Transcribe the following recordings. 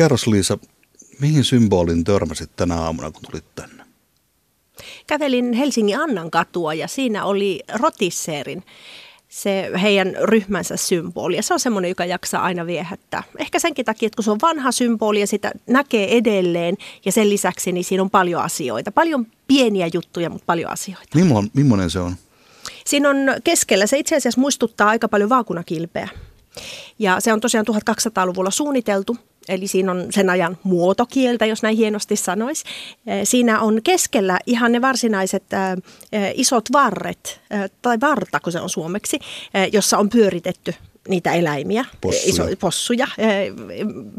Kerros Liisa, mihin symbolin törmäsit tänä aamuna, kun tulit tänne? Kävelin Helsingin Annan katua ja siinä oli Rotisseerin se heidän ryhmänsä symboli. Ja se on semmoinen, joka jaksaa aina viehättää. Ehkä senkin takia, että kun se on vanha symboli ja sitä näkee edelleen ja sen lisäksi niin siinä on paljon asioita. Paljon pieniä juttuja, mutta paljon asioita. Millainen, millainen se on? Siinä on keskellä, se itse asiassa muistuttaa aika paljon vaakunakilpeä. Ja se on tosiaan 1200-luvulla suunniteltu, eli siinä on sen ajan muotokieltä, jos näin hienosti sanoisi. Siinä on keskellä ihan ne varsinaiset isot varret, tai varta, kun se on suomeksi, jossa on pyöritetty niitä eläimiä, possuja. Iso, possuja,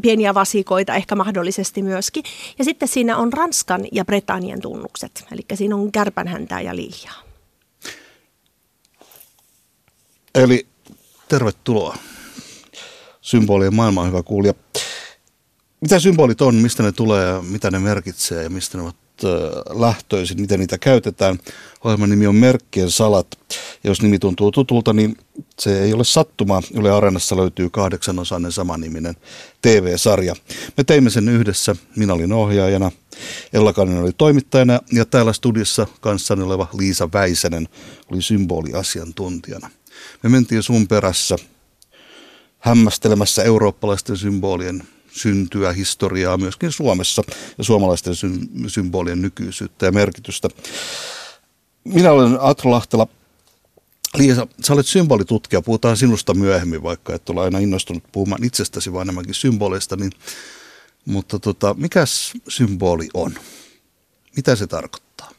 pieniä vasikoita ehkä mahdollisesti myöskin. Ja sitten siinä on Ranskan ja Britannian tunnukset, eli siinä on kärpänhäntää ja liihaa. Eli tervetuloa. Symbolien maailma hyvä kuulija. Mitä symbolit on, mistä ne tulee ja mitä ne merkitsee ja mistä ne ovat lähtöisin, miten niitä käytetään. Ohjelman nimi on Merkkien salat. Jos nimi tuntuu tutulta, niin se ei ole sattuma. Yle Areenassa löytyy kahdeksanosainen samaniminen TV-sarja. Me teimme sen yhdessä. Minä olin ohjaajana, Ella Kanin oli toimittajana ja täällä studiossa kanssani oleva Liisa Väisänen oli symboliasiantuntijana. Me mentiin sun perässä hämmästelemässä eurooppalaisten symbolien syntyä, historiaa myöskin Suomessa ja suomalaisten symbolien nykyisyyttä ja merkitystä. Minä olen Atro Lahtela. Liisa, sä olet symbolitutkija, puhutaan sinusta myöhemmin, vaikka et ole aina innostunut puhumaan itsestäsi, vaan enemmänkin symboleista. Niin, mutta tota, mikä symboli on? Mitä se tarkoittaa?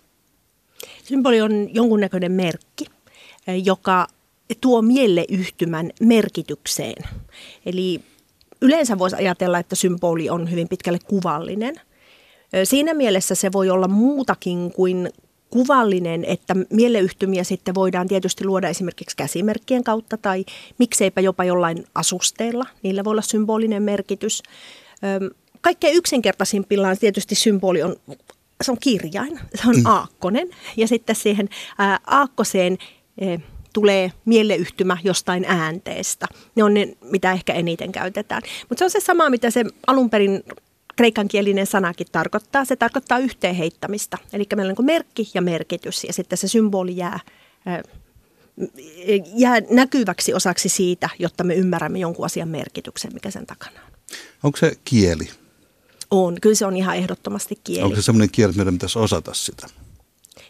Symboli on jonkunnäköinen merkki, joka tuo mieleyhtymän merkitykseen. Eli yleensä voisi ajatella, että symboli on hyvin pitkälle kuvallinen. Siinä mielessä se voi olla muutakin kuin kuvallinen, että mieleyhtymiä sitten voidaan tietysti luoda esimerkiksi käsimerkkien kautta tai mikseipä jopa jollain asusteella. Niillä voi olla symbolinen merkitys. Kaikkein yksinkertaisimpillaan tietysti symboli on, se on kirjain, se on mm. aakkonen ja sitten siihen aakkoseen tulee mieleyhtymä jostain äänteestä. Ne on ne, mitä ehkä eniten käytetään. Mutta se on se sama, mitä se alun perin kreikankielinen sanakin tarkoittaa. Se tarkoittaa yhteenheittämistä. Eli meillä on niin merkki ja merkitys ja sitten se symboli jää, jää näkyväksi osaksi siitä, jotta me ymmärrämme jonkun asian merkityksen, mikä sen takana on. Onko se kieli? On, kyllä se on ihan ehdottomasti kieli. Onko se sellainen kieli, että meidän pitäisi osata sitä?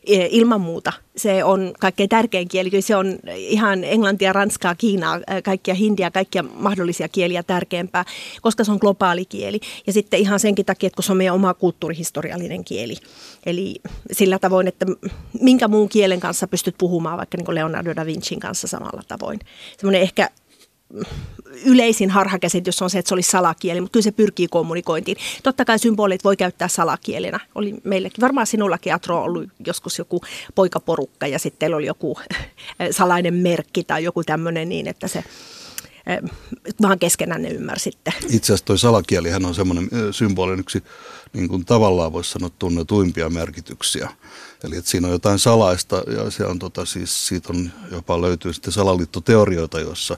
Ilman muuta. Se on kaikkein tärkein kieli. Kyllä se on ihan englantia, ranskaa, kiinaa, kaikkia hindiä, kaikkia mahdollisia kieliä tärkeämpää, koska se on globaali kieli. Ja sitten ihan senkin takia, että kun se on meidän oma kulttuurihistoriallinen kieli. Eli sillä tavoin, että minkä muun kielen kanssa pystyt puhumaan, vaikka niin Leonardo da Vincin kanssa samalla tavoin. Semmoinen ehkä yleisin harhakäsitys on se, että se olisi salakieli, mutta kyllä se pyrkii kommunikointiin. Totta kai symbolit voi käyttää salakielenä. Oli meillekin, varmaan sinullakin Atro ollut joskus joku poikaporukka ja sitten teillä oli joku salainen merkki tai joku tämmöinen niin, että se vaan keskenään ne ymmärsitte. Itse asiassa tuo salakielihän on semmoinen symbolin yksi niin kuin tavallaan voisi sanoa tunnetuimpia merkityksiä. Eli että siinä on jotain salaista ja se on tota, siis, siitä on jopa löytyy sitten salaliittoteorioita, joissa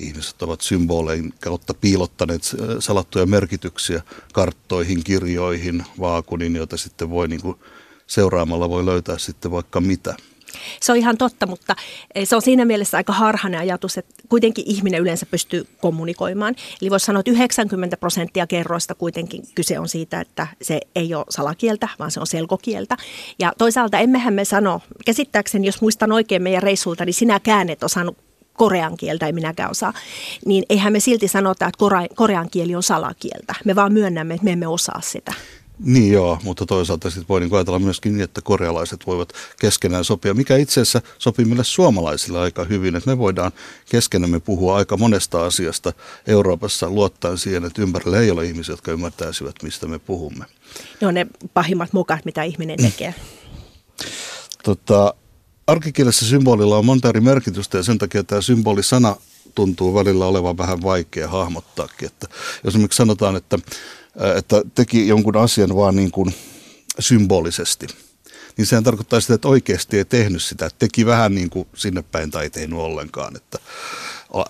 ihmiset ovat symbolein kautta piilottaneet salattuja merkityksiä karttoihin, kirjoihin, vaakuniin, joita sitten voi niin kuin seuraamalla voi löytää sitten vaikka mitä. Se on ihan totta, mutta eh, se on siinä mielessä aika harhainen ajatus, että kuitenkin ihminen yleensä pystyy kommunikoimaan. Eli voisi sanoa, että 90 prosenttia kerroista kuitenkin kyse on siitä, että se ei ole salakieltä, vaan se on selkokieltä. Ja toisaalta emmehän me sano, käsittääkseni jos muistan oikein meidän reissulta, niin sinäkään et osannut korean kieltä, ei minäkään osaa, niin eihän me silti sanota, että korean kieli on salakieltä. Me vaan myönnämme, että me emme osaa sitä. Niin joo, mutta toisaalta sitten voi niin ajatella myöskin niin, että korealaiset voivat keskenään sopia, mikä itse asiassa sopii meille suomalaisille aika hyvin, että me voidaan keskenämme puhua aika monesta asiasta Euroopassa luottaen siihen, että ympärillä ei ole ihmisiä, jotka ymmärtäisivät, mistä me puhumme. Ne on ne pahimmat mukat, mitä ihminen tekee. tota, arkikielessä symbolilla on monta eri merkitystä ja sen takia tämä symbolisana tuntuu välillä olevan vähän vaikea hahmottaakin. Että jos esimerkiksi sanotaan, että, että teki jonkun asian vaan niin kuin symbolisesti, niin sehän tarkoittaa sitä, että oikeasti ei tehnyt sitä. Teki vähän niin kuin sinne päin tai ei tehnyt ollenkaan. Että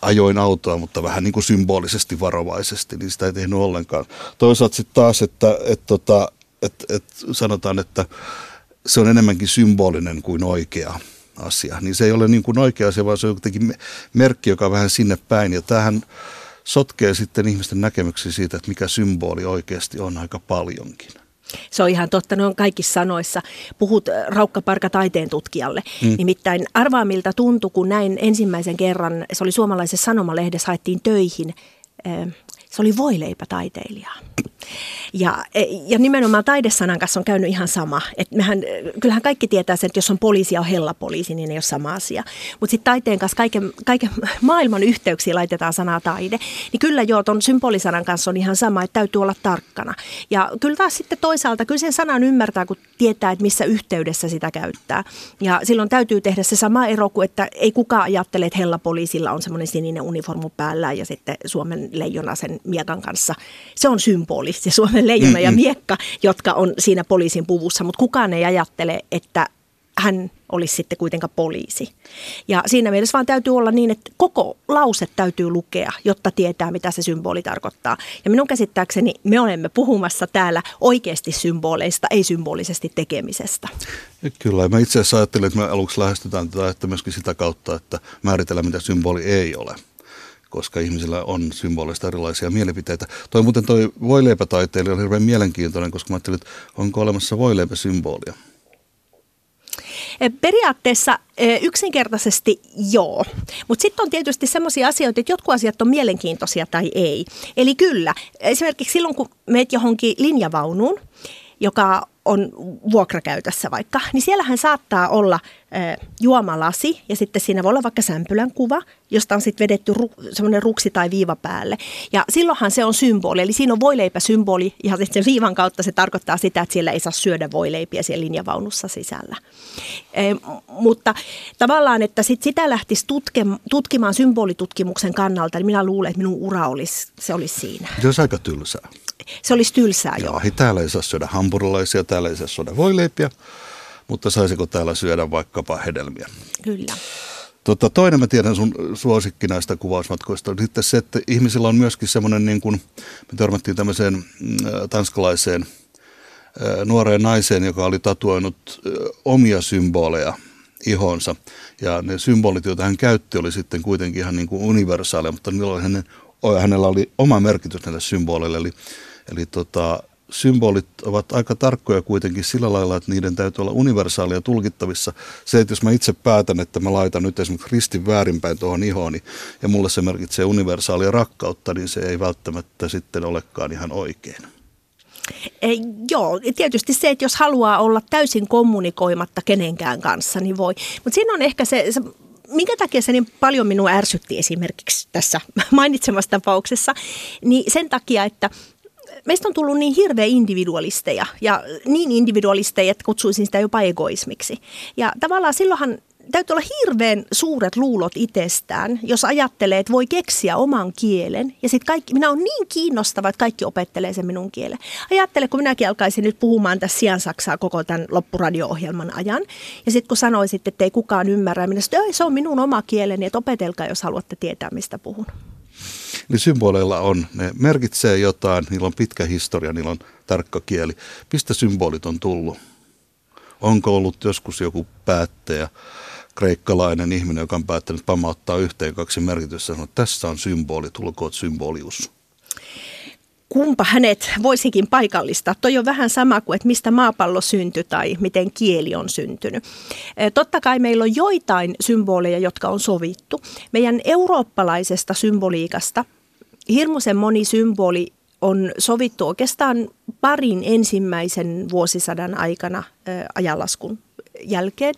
ajoin autoa, mutta vähän niin kuin symbolisesti varovaisesti, niin sitä ei tehnyt ollenkaan. Toisaalta sitten taas, että, että, tota, että, että, että sanotaan, että se on enemmänkin symbolinen kuin oikea asia. Niin se ei ole niin kuin oikea asia, vaan se on jotenkin merkki, joka on vähän sinne päin. Ja tämähän sotkee sitten ihmisten näkemyksiä siitä, että mikä symboli oikeasti on aika paljonkin. Se on ihan totta, ne on kaikissa sanoissa. Puhut äh, Raukka-Parka taiteen tutkijalle. Mm. Nimittäin arvaa miltä tuntui, kun näin ensimmäisen kerran, se oli suomalaisessa sanomalehdessä, haettiin töihin äh, se oli voileipätaiteilija. Ja, ja nimenomaan taidesanan kanssa on käynyt ihan sama. Et mehän, kyllähän kaikki tietää sen, että jos on poliisi ja on hellapoliisi, niin ei ole sama asia. Mutta sitten taiteen kanssa kaiken, kaiken maailman yhteyksiä laitetaan sanaa taide. Niin kyllä joo, tuon symbolisanan kanssa on ihan sama, että täytyy olla tarkkana. Ja kyllä taas sitten toisaalta, kyllä sen sanan ymmärtää, kun tietää, että missä yhteydessä sitä käyttää. Ja silloin täytyy tehdä se sama ero kuin, että ei kukaan ajattele, että hellapoliisilla on semmoinen sininen uniformu päällä ja sitten Suomen leijona sen miekan kanssa. Se on symboli, se Suomen leijona ja miekka, jotka on siinä poliisin puvussa, mutta kukaan ei ajattele, että hän olisi sitten kuitenkaan poliisi. Ja siinä mielessä vaan täytyy olla niin, että koko lause täytyy lukea, jotta tietää, mitä se symboli tarkoittaa. Ja minun käsittääkseni me olemme puhumassa täällä oikeasti symboleista, ei symbolisesti tekemisestä. Kyllä, mä itse asiassa ajattelin, että me aluksi lähestytään tätä että myöskin sitä kautta, että määritellään, mitä symboli ei ole koska ihmisillä on symbolista erilaisia mielipiteitä. Toi muuten toi voileipätaiteilija on hirveän mielenkiintoinen, koska mä ajattelin, että onko olemassa voileipäsymbolia? E, periaatteessa e, yksinkertaisesti joo, mutta sitten on tietysti sellaisia asioita, että jotkut asiat on mielenkiintoisia tai ei. Eli kyllä, esimerkiksi silloin kun meet johonkin linjavaunuun, joka on vuokrakäytössä vaikka, niin siellähän saattaa olla äh, juomalasi ja sitten siinä voi olla vaikka sämpylän kuva, josta on sitten vedetty ru, semmoinen ruksi tai viiva päälle. Ja silloinhan se on symboli, eli siinä on voileipäsymboli ja sitten sen viivan kautta se tarkoittaa sitä, että siellä ei saa syödä voileipiä siellä linjavaunussa sisällä. E, mutta tavallaan, että sit sitä lähtisi tutke, tutkimaan symbolitutkimuksen kannalta, niin minä luulen, että minun ura olisi, se olisi siinä. Se olisi aika tylsää se olisi tylsää joo. joo. Täällä ei saa syödä hampurilaisia, täällä ei saa syödä voileipiä, mutta saisiko täällä syödä vaikkapa hedelmiä? Kyllä. Tota, toinen mä tiedän sun suosikki näistä kuvausmatkoista on sitten se, että ihmisillä on myöskin semmoinen, niin kuin, me törmättiin tämmöiseen mm, tanskalaiseen nuoreen naiseen, joka oli tatuoinut omia symboleja ihonsa. Ja ne symbolit, joita hän käytti, oli sitten kuitenkin ihan niin kuin universaaleja, mutta niillä oli hänen, hänellä oli oma merkitys näille symboleille. Eli Eli tota, symbolit ovat aika tarkkoja kuitenkin sillä lailla, että niiden täytyy olla universaalia tulkittavissa. Se, että jos mä itse päätän, että mä laitan nyt esimerkiksi ristin väärinpäin tuohon ihooni ja mulle se merkitsee universaalia rakkautta, niin se ei välttämättä sitten olekaan ihan oikein. Ei, joo, tietysti se, että jos haluaa olla täysin kommunikoimatta kenenkään kanssa, niin voi. Mutta siinä on ehkä se, se minkä takia se niin paljon minua ärsytti esimerkiksi tässä mainitsemassa tapauksessa, niin sen takia, että meistä on tullut niin hirveä individualisteja ja niin individualisteja, että kutsuisin sitä jopa egoismiksi. Ja tavallaan silloinhan täytyy olla hirveän suuret luulot itsestään, jos ajattelee, että voi keksiä oman kielen. Ja sitten kaikki, minä olen niin kiinnostava, että kaikki opettelee sen minun kielen. Ajattele, kun minäkin alkaisin nyt puhumaan tässä sijaan saksaa koko tämän loppuradio-ohjelman ajan. Ja sitten kun sanoisit, että ei kukaan ymmärrä, minä sanoin, se on minun oma kieleni, että opetelkaa, jos haluatte tietää, mistä puhun niin symboleilla on, ne merkitsee jotain, niillä on pitkä historia, niillä on tarkka kieli. Mistä symbolit on tullut? Onko ollut joskus joku päättäjä, kreikkalainen ihminen, joka on päättänyt pamauttaa yhteen kaksi merkitystä, että tässä on symboli, tulkoot symbolius kumpa hänet voisikin paikallistaa. Toi on vähän sama kuin, että mistä maapallo syntyi tai miten kieli on syntynyt. Totta kai meillä on joitain symboleja, jotka on sovittu. Meidän eurooppalaisesta symboliikasta hirmuisen moni symboli on sovittu oikeastaan parin ensimmäisen vuosisadan aikana ajanlaskun jälkeen.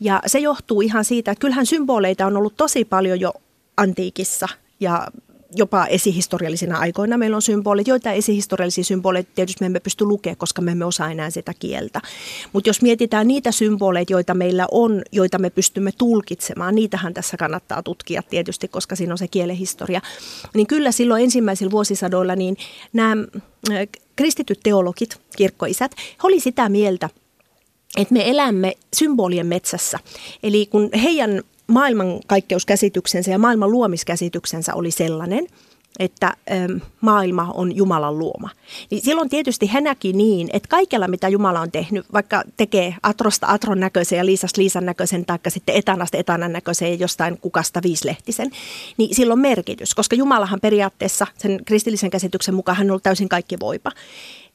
Ja se johtuu ihan siitä, että kyllähän symboleita on ollut tosi paljon jo antiikissa ja jopa esihistoriallisina aikoina meillä on symbolit. Joita esihistoriallisia symboleita tietysti me emme pysty lukemaan, koska me emme osaa enää sitä kieltä. Mutta jos mietitään niitä symboleita, joita meillä on, joita me pystymme tulkitsemaan, niitähän tässä kannattaa tutkia tietysti, koska siinä on se kielehistoria. Niin kyllä silloin ensimmäisillä vuosisadoilla niin nämä kristityt teologit, kirkkoisät, he oli sitä mieltä, että me elämme symbolien metsässä. Eli kun heidän maailmankaikkeuskäsityksensä ja maailman luomiskäsityksensä oli sellainen, että ö, maailma on Jumalan luoma. Niin silloin tietysti hän näki niin, että kaikella mitä Jumala on tehnyt, vaikka tekee Atrosta Atron näköisen ja Liisas Liisan näköisen, tai sitten Etanasta Etanan näköisen ja jostain kukasta viislehtisen, niin sillä on merkitys, koska Jumalahan periaatteessa sen kristillisen käsityksen mukaan hän on ollut täysin kaikki voipa.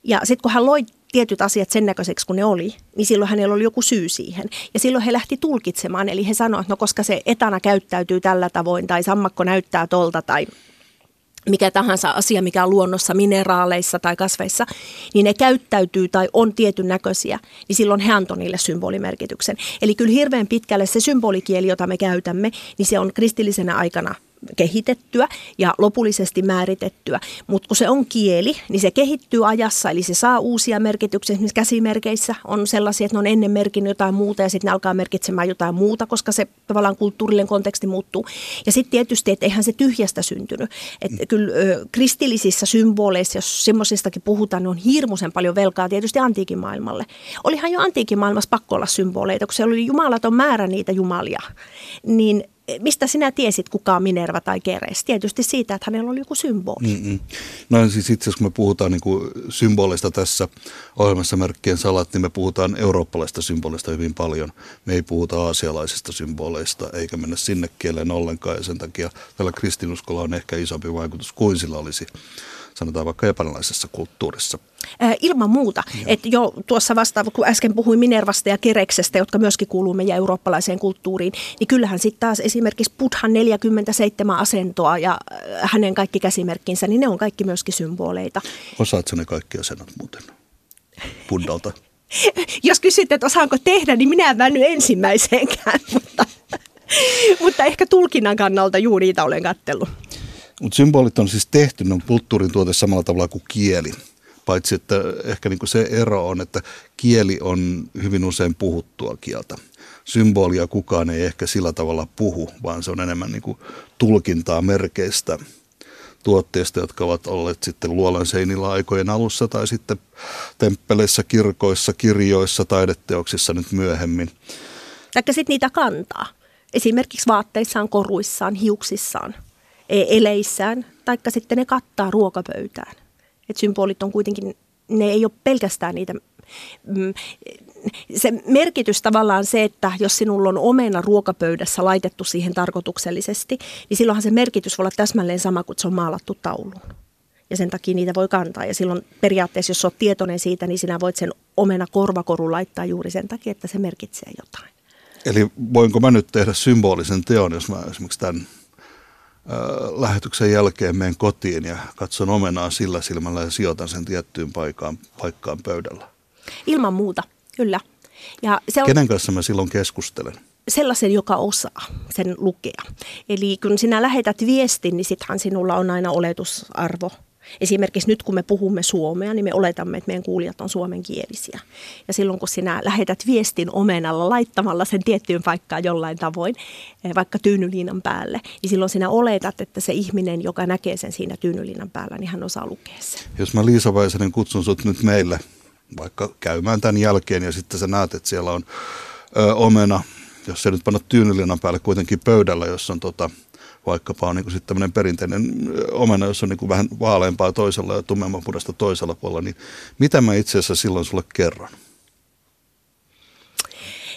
Ja sitten kun hän loi tietyt asiat sen näköiseksi kuin ne oli, niin silloin hänellä oli joku syy siihen. Ja silloin he lähti tulkitsemaan, eli he sanoivat, että no koska se etana käyttäytyy tällä tavoin, tai sammakko näyttää tolta, tai mikä tahansa asia, mikä on luonnossa, mineraaleissa tai kasveissa, niin ne käyttäytyy tai on tietyn näköisiä, niin silloin he antoi niille symbolimerkityksen. Eli kyllä hirveän pitkälle se symbolikieli, jota me käytämme, niin se on kristillisenä aikana kehitettyä ja lopullisesti määritettyä. Mutta kun se on kieli, niin se kehittyy ajassa, eli se saa uusia merkityksiä. Esimerkiksi käsimerkeissä on sellaisia, että ne on ennen merkinnyt jotain muuta ja sitten ne alkaa merkitsemään jotain muuta, koska se tavallaan kulttuurillinen konteksti muuttuu. Ja sitten tietysti, että eihän se tyhjästä syntynyt. Että kyllä ö, kristillisissä symboleissa, jos semmoisistakin puhutaan, niin on hirmuisen paljon velkaa tietysti antiikin maailmalle. Olihan jo antiikin maailmassa pakko olla symboleita, kun se oli jumalaton määrä niitä jumalia. Niin mistä sinä tiesit, kuka on Minerva tai Keres? Tietysti siitä, että hänellä oli joku symboli. Mm-mm. No siis itse asiassa kun me puhutaan niin kuin symboleista tässä ohjelmassa merkkien salat, niin me puhutaan eurooppalaista symboleista hyvin paljon. Me ei puhuta aasialaisista symboleista, eikä mennä sinne kieleen ollenkaan, ja sen takia tällä kristinuskolla on ehkä isompi vaikutus kuin sillä olisi sanotaan vaikka japanilaisessa kulttuurissa. Äh, ilman muuta. että jo tuossa vastaava, kun äsken puhuin Minervasta ja Kereksestä, jotka myöskin kuuluu meidän eurooppalaiseen kulttuuriin, niin kyllähän sitten taas esimerkiksi Buddhan 47 asentoa ja äh, hänen kaikki käsimerkkinsä, niin ne on kaikki myöskin symboleita. Osaatko ne kaikki asennot muuten Buddhalta? Jos kysyt, että osaanko tehdä, niin minä en mennyt ensimmäiseenkään, mutta, mutta ehkä tulkinnan kannalta juuri niitä olen kattellut. Mutta symbolit on siis tehty, ne on kulttuurin tuote samalla tavalla kuin kieli. Paitsi, että ehkä niinku se ero on, että kieli on hyvin usein puhuttua kieltä. Symbolia kukaan ei ehkä sillä tavalla puhu, vaan se on enemmän niinku tulkintaa merkeistä tuotteista, jotka ovat olleet sitten luolan seinillä aikojen alussa tai sitten temppeleissä, kirkoissa, kirjoissa, taideteoksissa nyt myöhemmin. Taikka sitten niitä kantaa. Esimerkiksi vaatteissaan, koruissaan, hiuksissaan – eleissään, taikka sitten ne kattaa ruokapöytään. Et symbolit on kuitenkin, ne ei ole pelkästään niitä mm, se merkitys tavallaan se, että jos sinulla on omena ruokapöydässä laitettu siihen tarkoituksellisesti, niin silloinhan se merkitys voi olla täsmälleen sama kuin se on maalattu tauluun. Ja sen takia niitä voi kantaa. Ja silloin periaatteessa, jos olet tietoinen siitä, niin sinä voit sen omena korvakorun laittaa juuri sen takia, että se merkitsee jotain. Eli voinko mä nyt tehdä symbolisen teon, jos mä esimerkiksi tämän lähetyksen jälkeen menen kotiin ja katson omenaa sillä silmällä ja sijoitan sen tiettyyn paikkaan, paikkaan pöydällä. Ilman muuta, kyllä. Ja se on... Kenen kanssa mä silloin keskustelen? Sellaisen, joka osaa sen lukea. Eli kun sinä lähetät viestin, niin sittenhän sinulla on aina oletusarvo Esimerkiksi nyt kun me puhumme suomea, niin me oletamme, että meidän kuulijat on suomenkielisiä. Ja silloin kun sinä lähetät viestin omenalla laittamalla sen tiettyyn paikkaan jollain tavoin, eh, vaikka tyynyliinan päälle, niin silloin sinä oletat, että se ihminen, joka näkee sen siinä tyynyliinan päällä, niin hän osaa lukea sen. Jos mä Liisa Väisänen kutsun sut nyt meille vaikka käymään tämän jälkeen ja sitten sä näet, että siellä on ö, omena, jos se nyt panna tyynyliinan päälle kuitenkin pöydällä, jossa on tota, vaikkapa on niin kuin tämmöinen perinteinen omena, jossa on niin kuin vähän vaaleampaa toisella ja tummelmanpudasta toisella puolella, niin mitä mä itse asiassa silloin sulle kerron?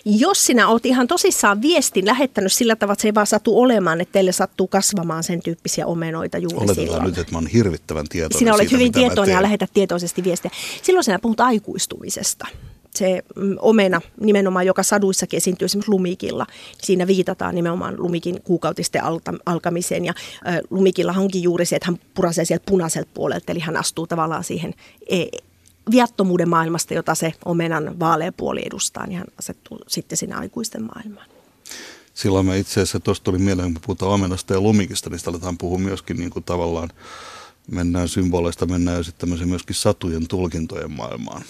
Jos sinä olet ihan tosissaan viestin lähettänyt sillä tavalla, että se ei vaan satu olemaan, että teille sattuu kasvamaan sen tyyppisiä omenoita juuri Oletetaan silloin. nyt, että mä olen hirvittävän tietoinen Sinä olet siitä, hyvin tietoinen ja lähetät tietoisesti viestiä. Silloin sinä puhut aikuistumisesta se mm, omena nimenomaan, joka saduissakin esiintyy esimerkiksi lumikilla, siinä viitataan nimenomaan lumikin kuukautisten alkamiseen. Ja lumikilla onkin juuri se, että hän purasee sieltä punaiselta puolelta, eli hän astuu tavallaan siihen e, viattomuuden maailmasta, jota se omenan vaalea puoli edustaa, niin hän asettuu sitten sinne aikuisten maailmaan. Silloin me itse asiassa, tuosta tuli mieleen, kun puhutaan omenasta ja lumikista, niin sitä aletaan puhua myöskin niin kuin tavallaan, mennään symboleista, mennään sitten myöskin satujen tulkintojen maailmaan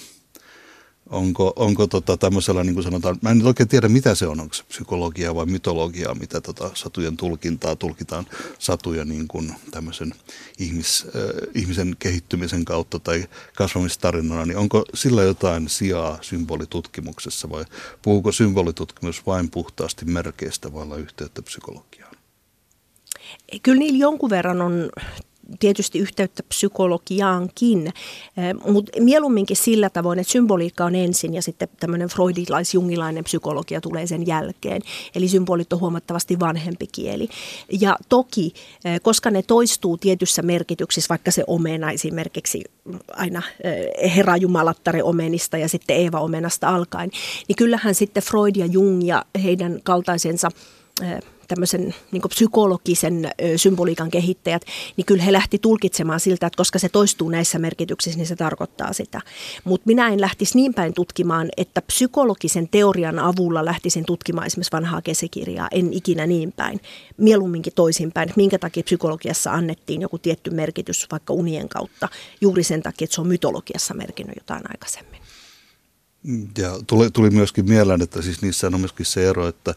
Onko, onko tota tämmöisellä, niin kuin sanotaan, mä en nyt oikein tiedä mitä se on, onko se psykologia vai mytologiaa, mitä tota satujen tulkintaa, tulkitaan satuja niin kuin tämmöisen ihmis, äh, ihmisen kehittymisen kautta tai kasvamistarinana, niin onko sillä jotain sijaa symbolitutkimuksessa vai puhuuko symbolitutkimus vain puhtaasti merkeistä vailla yhteyttä psykologiaan? Kyllä niillä jonkun verran on tietysti yhteyttä psykologiaankin, eh, mutta mieluumminkin sillä tavoin, että symboliikka on ensin ja sitten tämmöinen freudilais-jungilainen psykologia tulee sen jälkeen. Eli symbolit on huomattavasti vanhempi kieli. Ja toki, eh, koska ne toistuu tietyssä merkityksissä, vaikka se omena esimerkiksi aina eh, Herra Jumalattare omenista ja sitten Eeva omenasta alkaen, niin kyllähän sitten Freud ja Jung ja heidän kaltaisensa tämmöisen niin psykologisen symboliikan kehittäjät, niin kyllä he lähti tulkitsemaan siltä, että koska se toistuu näissä merkityksissä, niin se tarkoittaa sitä. Mutta minä en lähtisi niin päin tutkimaan, että psykologisen teorian avulla lähtisin tutkimaan esimerkiksi vanhaa kesikirjaa. En ikinä niin päin. Mieluumminkin toisinpäin. Minkä takia psykologiassa annettiin joku tietty merkitys vaikka unien kautta? Juuri sen takia, että se on mytologiassa merkinnyt jotain aikaisemmin. Ja tuli, tuli myöskin mieleen, että siis niissä on myöskin se ero, että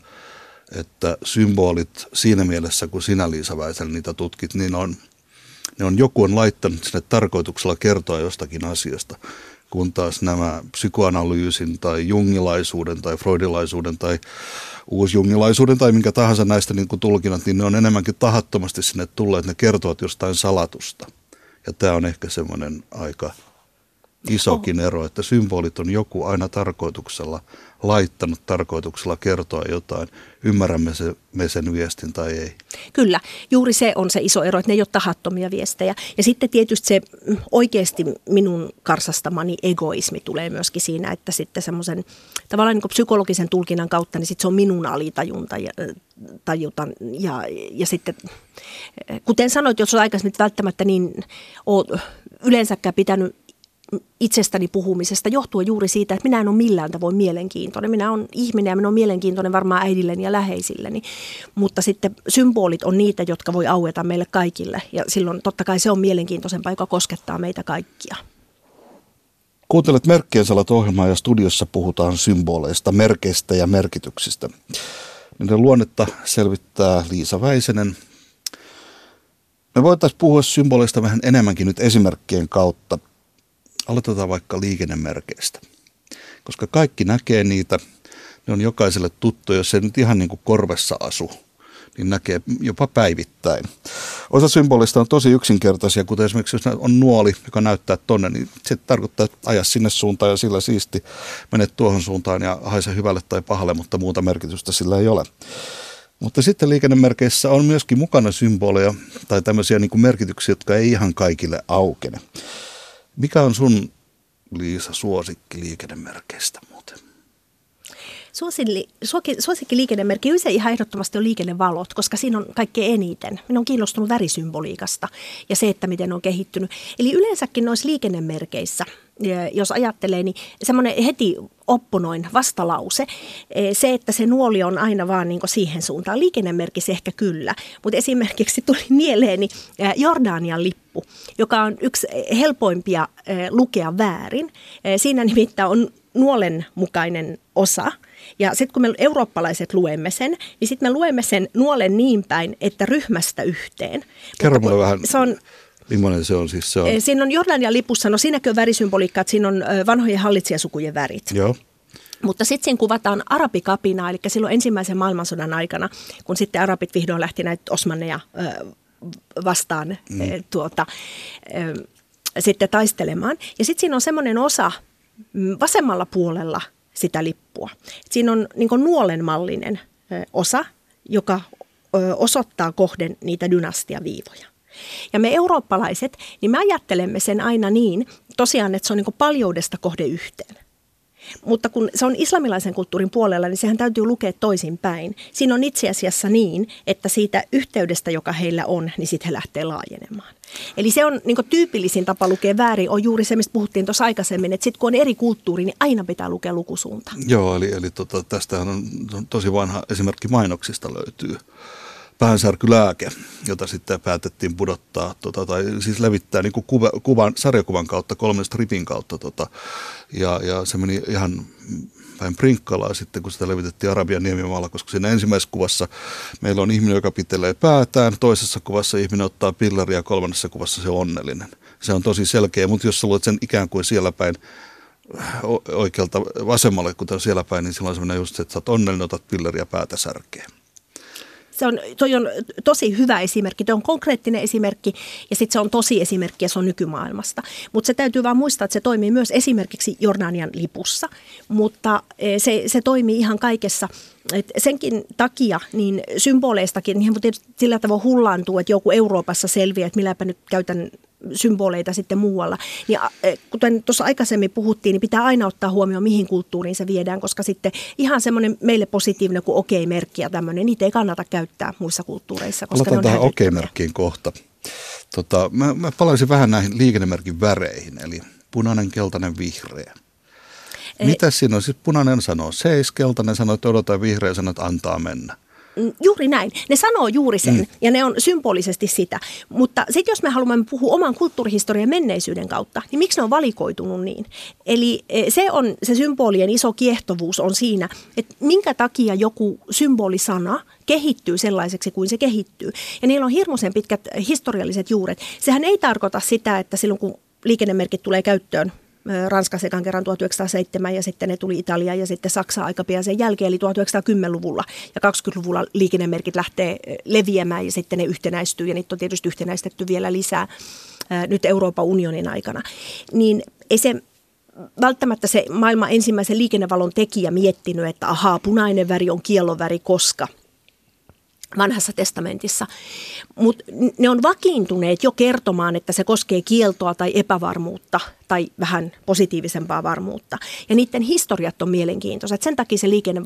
että symbolit siinä mielessä, kun sinä Liisa Väisel niitä tutkit, niin on, ne on joku on laittanut sinne tarkoituksella kertoa jostakin asiasta, kun taas nämä psykoanalyysin tai jungilaisuuden tai freudilaisuuden tai uusjungilaisuuden tai minkä tahansa näistä niin kuin tulkinnat, niin ne on enemmänkin tahattomasti sinne tulleet, ne kertovat jostain salatusta. Ja tämä on ehkä semmoinen aika isokin ero, että symbolit on joku aina tarkoituksella laittanut tarkoituksella kertoa jotain, ymmärrämme se, me sen viestin tai ei. Kyllä, juuri se on se iso ero, että ne ei ole tahattomia viestejä. Ja sitten tietysti se oikeasti minun karsastamani egoismi tulee myöskin siinä, että sitten semmoisen tavallaan niin psykologisen tulkinnan kautta, niin sitten se on minun alitajunta ja, tajutan. Ja, ja sitten, kuten sanoit, jos aikaisemmin välttämättä niin ole yleensäkään pitänyt itsestäni puhumisesta johtuu juuri siitä, että minä en ole millään tavoin mielenkiintoinen. Minä olen ihminen ja minä olen mielenkiintoinen varmaan äidilleni ja läheisilleni, mutta sitten symbolit on niitä, jotka voi aueta meille kaikille ja silloin totta kai se on mielenkiintoisempaa, joka koskettaa meitä kaikkia. Kuuntelet Merkkien salat ohjelmaa ja studiossa puhutaan symboleista, merkeistä ja merkityksistä. Niiden luonnetta selvittää Liisa Väisenen. Me voitaisiin puhua symboleista vähän enemmänkin nyt esimerkkien kautta. Aloitetaan vaikka liikennemerkeistä, koska kaikki näkee niitä. Ne on jokaiselle tuttu, jos se nyt ihan niin kuin korvessa asu, niin näkee jopa päivittäin. Osa symbolista on tosi yksinkertaisia, kuten esimerkiksi jos on nuoli, joka näyttää tonne, niin se tarkoittaa, että aja sinne suuntaan ja sillä siisti menet tuohon suuntaan ja haise hyvälle tai pahalle, mutta muuta merkitystä sillä ei ole. Mutta sitten liikennemerkeissä on myöskin mukana symboleja tai tämmöisiä niin kuin merkityksiä, jotka ei ihan kaikille aukene. Mikä on sun, Liisa, suosikki liikennemerkeistä muuten? Suosikki liikennemerkki usein ihan ehdottomasti on liikennevalot, koska siinä on kaikkein eniten. Minä olen kiinnostunut värisymboliikasta ja se, että miten on kehittynyt. Eli yleensäkin noissa liikennemerkeissä, jos ajattelee, niin semmoinen heti opponoin vastalause, se, että se nuoli on aina vaan niin siihen suuntaan. Liikennemerkki ehkä kyllä, mutta esimerkiksi tuli mieleeni Jordanian lippu, joka on yksi helpoimpia lukea väärin. Siinä nimittäin on nuolen mukainen osa. Ja sitten kun me eurooppalaiset luemme sen, niin sitten me luemme sen nuolen niin päin, että ryhmästä yhteen. Kerro mulle vähän. Se on, Millainen se on siis? Se on... Siinä on Jordanian lipussa, no siinäkin on värisymboliikka, että siinä on vanhojen hallitsijasukujen värit. Joo. Mutta sitten siinä kuvataan arabikapinaa, eli silloin ensimmäisen maailmansodan aikana, kun sitten arabit vihdoin lähti näitä osmanneja vastaan mm. tuota, sitten taistelemaan. Ja sitten siinä on semmoinen osa mm, vasemmalla puolella sitä lippua. Siinä on niin nuolenmallinen osa, joka osoittaa kohden niitä dynastiaviivoja. Ja me eurooppalaiset, niin me ajattelemme sen aina niin, tosiaan, että se on niin paljoudesta kohde yhteen. Mutta kun se on islamilaisen kulttuurin puolella, niin sehän täytyy lukea toisinpäin. Siinä on itse asiassa niin, että siitä yhteydestä, joka heillä on, niin sitten he lähtee laajenemaan. Eli se on niin tyypillisin tapa lukea väärin, on juuri se, mistä puhuttiin tuossa aikaisemmin, että sitten kun on eri kulttuuri, niin aina pitää lukea lukusuunta. Joo, eli, eli tota, tästähän on, on tosi vanha esimerkki mainoksista löytyy päänsärkylääke, jota sitten päätettiin pudottaa, tota, tai siis levittää niin kuin kuva, kuvan, sarjakuvan kautta, kolmen stripin kautta. Tota, ja, ja se meni ihan päin prinkkalaa sitten, kun sitä levitettiin Arabian niemimaalla, koska siinä ensimmäisessä kuvassa meillä on ihminen, joka pitelee päätään, toisessa kuvassa ihminen ottaa pilleria ja kolmannessa kuvassa se on onnellinen. Se on tosi selkeä, mutta jos sä luet sen ikään kuin siellä päin oikealta vasemmalle, kuten siellä päin, niin silloin on semmoinen just, että sä oot onnellinen, otat pilleriä päätä särkeä se on, toi on tosi hyvä esimerkki, toi on konkreettinen esimerkki ja sitten se on tosi esimerkki ja se on nykymaailmasta. Mutta se täytyy vaan muistaa, että se toimii myös esimerkiksi Jordanian lipussa, mutta eh, se, se toimii ihan kaikessa. Et senkin takia niin symboleistakin, niin sillä tavoin hullaantuu, että joku Euroopassa selviää, että milläpä nyt käytän symboleita sitten muualla. Ja eh, kuten tuossa aikaisemmin puhuttiin, niin pitää aina ottaa huomioon, mihin kulttuuriin se viedään, koska sitten ihan semmoinen meille positiivinen kuin okei-merkki ja tämmöinen, niitä ei kannata käyttää muissa kulttuureissa. Koska Aloitan tähän okei-merkkiin kohta. Tota, mä, mä palaisin vähän näihin liikennemerkin väreihin, eli punainen, keltainen, vihreä. Mitä siinä on? Siis punainen sanoo seis, keltainen sanoo, että odota, vihreä sanoo, että antaa mennä. Mm, juuri näin. Ne sanoo juuri sen mm. ja ne on symbolisesti sitä. Mutta sitten jos me haluamme puhua oman kulttuurihistorian menneisyyden kautta, niin miksi ne on valikoitunut niin? Eli e, se on se symbolien iso kiehtovuus on siinä, että minkä takia joku symbolisana kehittyy sellaiseksi kuin se kehittyy. Ja niillä on hirmuisen pitkät historialliset juuret. Sehän ei tarkoita sitä, että silloin kun liikennemerkit tulee käyttöön Ranskassa ekan kerran 1907 ja sitten ne tuli Italia ja sitten Saksa aika pian sen jälkeen, eli 1910-luvulla ja 20-luvulla liikennemerkit lähtee leviämään ja sitten ne yhtenäistyy ja niitä on tietysti yhtenäistetty vielä lisää nyt Euroopan unionin aikana. Niin ei se välttämättä se maailman ensimmäisen liikennevalon tekijä miettinyt, että ahaa, punainen väri on kiellon väri, koska – vanhassa testamentissa. Mutta ne on vakiintuneet jo kertomaan, että se koskee kieltoa tai epävarmuutta tai vähän positiivisempaa varmuutta. Ja niiden historiat on mielenkiintoiset. Sen takia se liikenne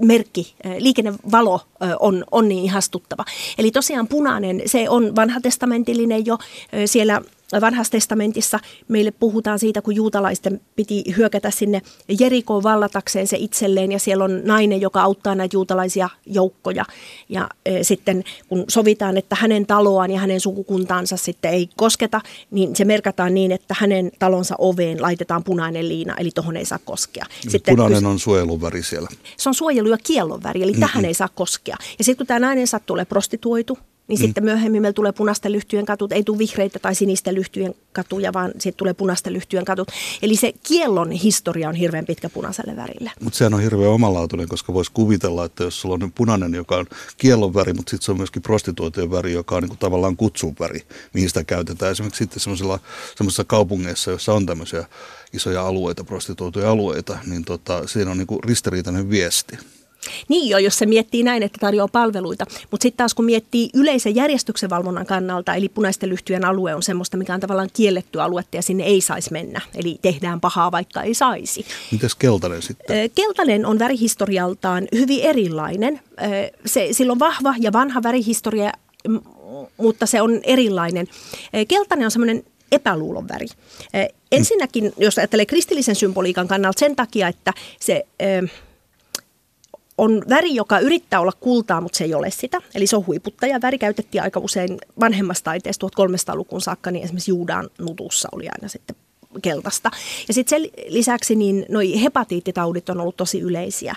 merkki, liikennevalo on, on niin ihastuttava. Eli tosiaan punainen, se on vanhatestamentillinen jo siellä vanhassa testamentissa meille puhutaan siitä, kun juutalaisten piti hyökätä sinne Jerikoon vallatakseen se itselleen ja siellä on nainen, joka auttaa näitä juutalaisia joukkoja. Ja e, sitten kun sovitaan, että hänen taloaan ja hänen sukukuntaansa sitten ei kosketa, niin se merkataan niin, että hänen talonsa oveen laitetaan punainen liina, eli tuohon ei saa koskea. Sitten, punainen on suojelun väri siellä. Se on suojelu ja kiellon väri, eli mm-hmm. tähän ei saa koskea. Ja sitten kun tämä nainen sattuu prostituoitu, niin mm. sitten myöhemmin meillä tulee punaisten lyhtyjen katut, ei tule vihreitä tai sinisten lyhtyjen katuja, vaan sitten tulee punaisten lyhtyjen katut. Eli se kiellon historia on hirveän pitkä punaiselle värille. Mutta sehän on hirveän omalaatuinen, koska voisi kuvitella, että jos sulla on punainen, joka on kiellon väri, mutta sitten se on myöskin prostituoitujen väri, joka on niin kuin tavallaan kutsun väri, mihin sitä käytetään. Esimerkiksi sitten semmoisissa kaupungeissa, joissa on tämmöisiä isoja alueita, prostituoituja alueita, niin tota, siinä on niin kuin ristiriitainen viesti. Niin jo, jos se miettii näin, että tarjoaa palveluita. Mutta sitten taas kun miettii yleisen järjestyksen valvonnan kannalta, eli punaisten lyhtyjen alue on semmoista, mikä on tavallaan kielletty aluetta ja sinne ei saisi mennä. Eli tehdään pahaa, vaikka ei saisi. Mites keltainen sitten? Keltainen on värihistorialtaan hyvin erilainen. Se, sillä on vahva ja vanha värihistoria, mutta se on erilainen. Keltainen on semmoinen epäluulon väri. Ensinnäkin, jos ajattelee kristillisen symboliikan kannalta sen takia, että se on väri, joka yrittää olla kultaa, mutta se ei ole sitä. Eli se on huiputtaja. Väri käytettiin aika usein vanhemmasta taiteesta 1300-lukun saakka, niin esimerkiksi Juudan nutussa oli aina sitten keltaista. Ja sitten sen lisäksi niin noi hepatiittitaudit on ollut tosi yleisiä,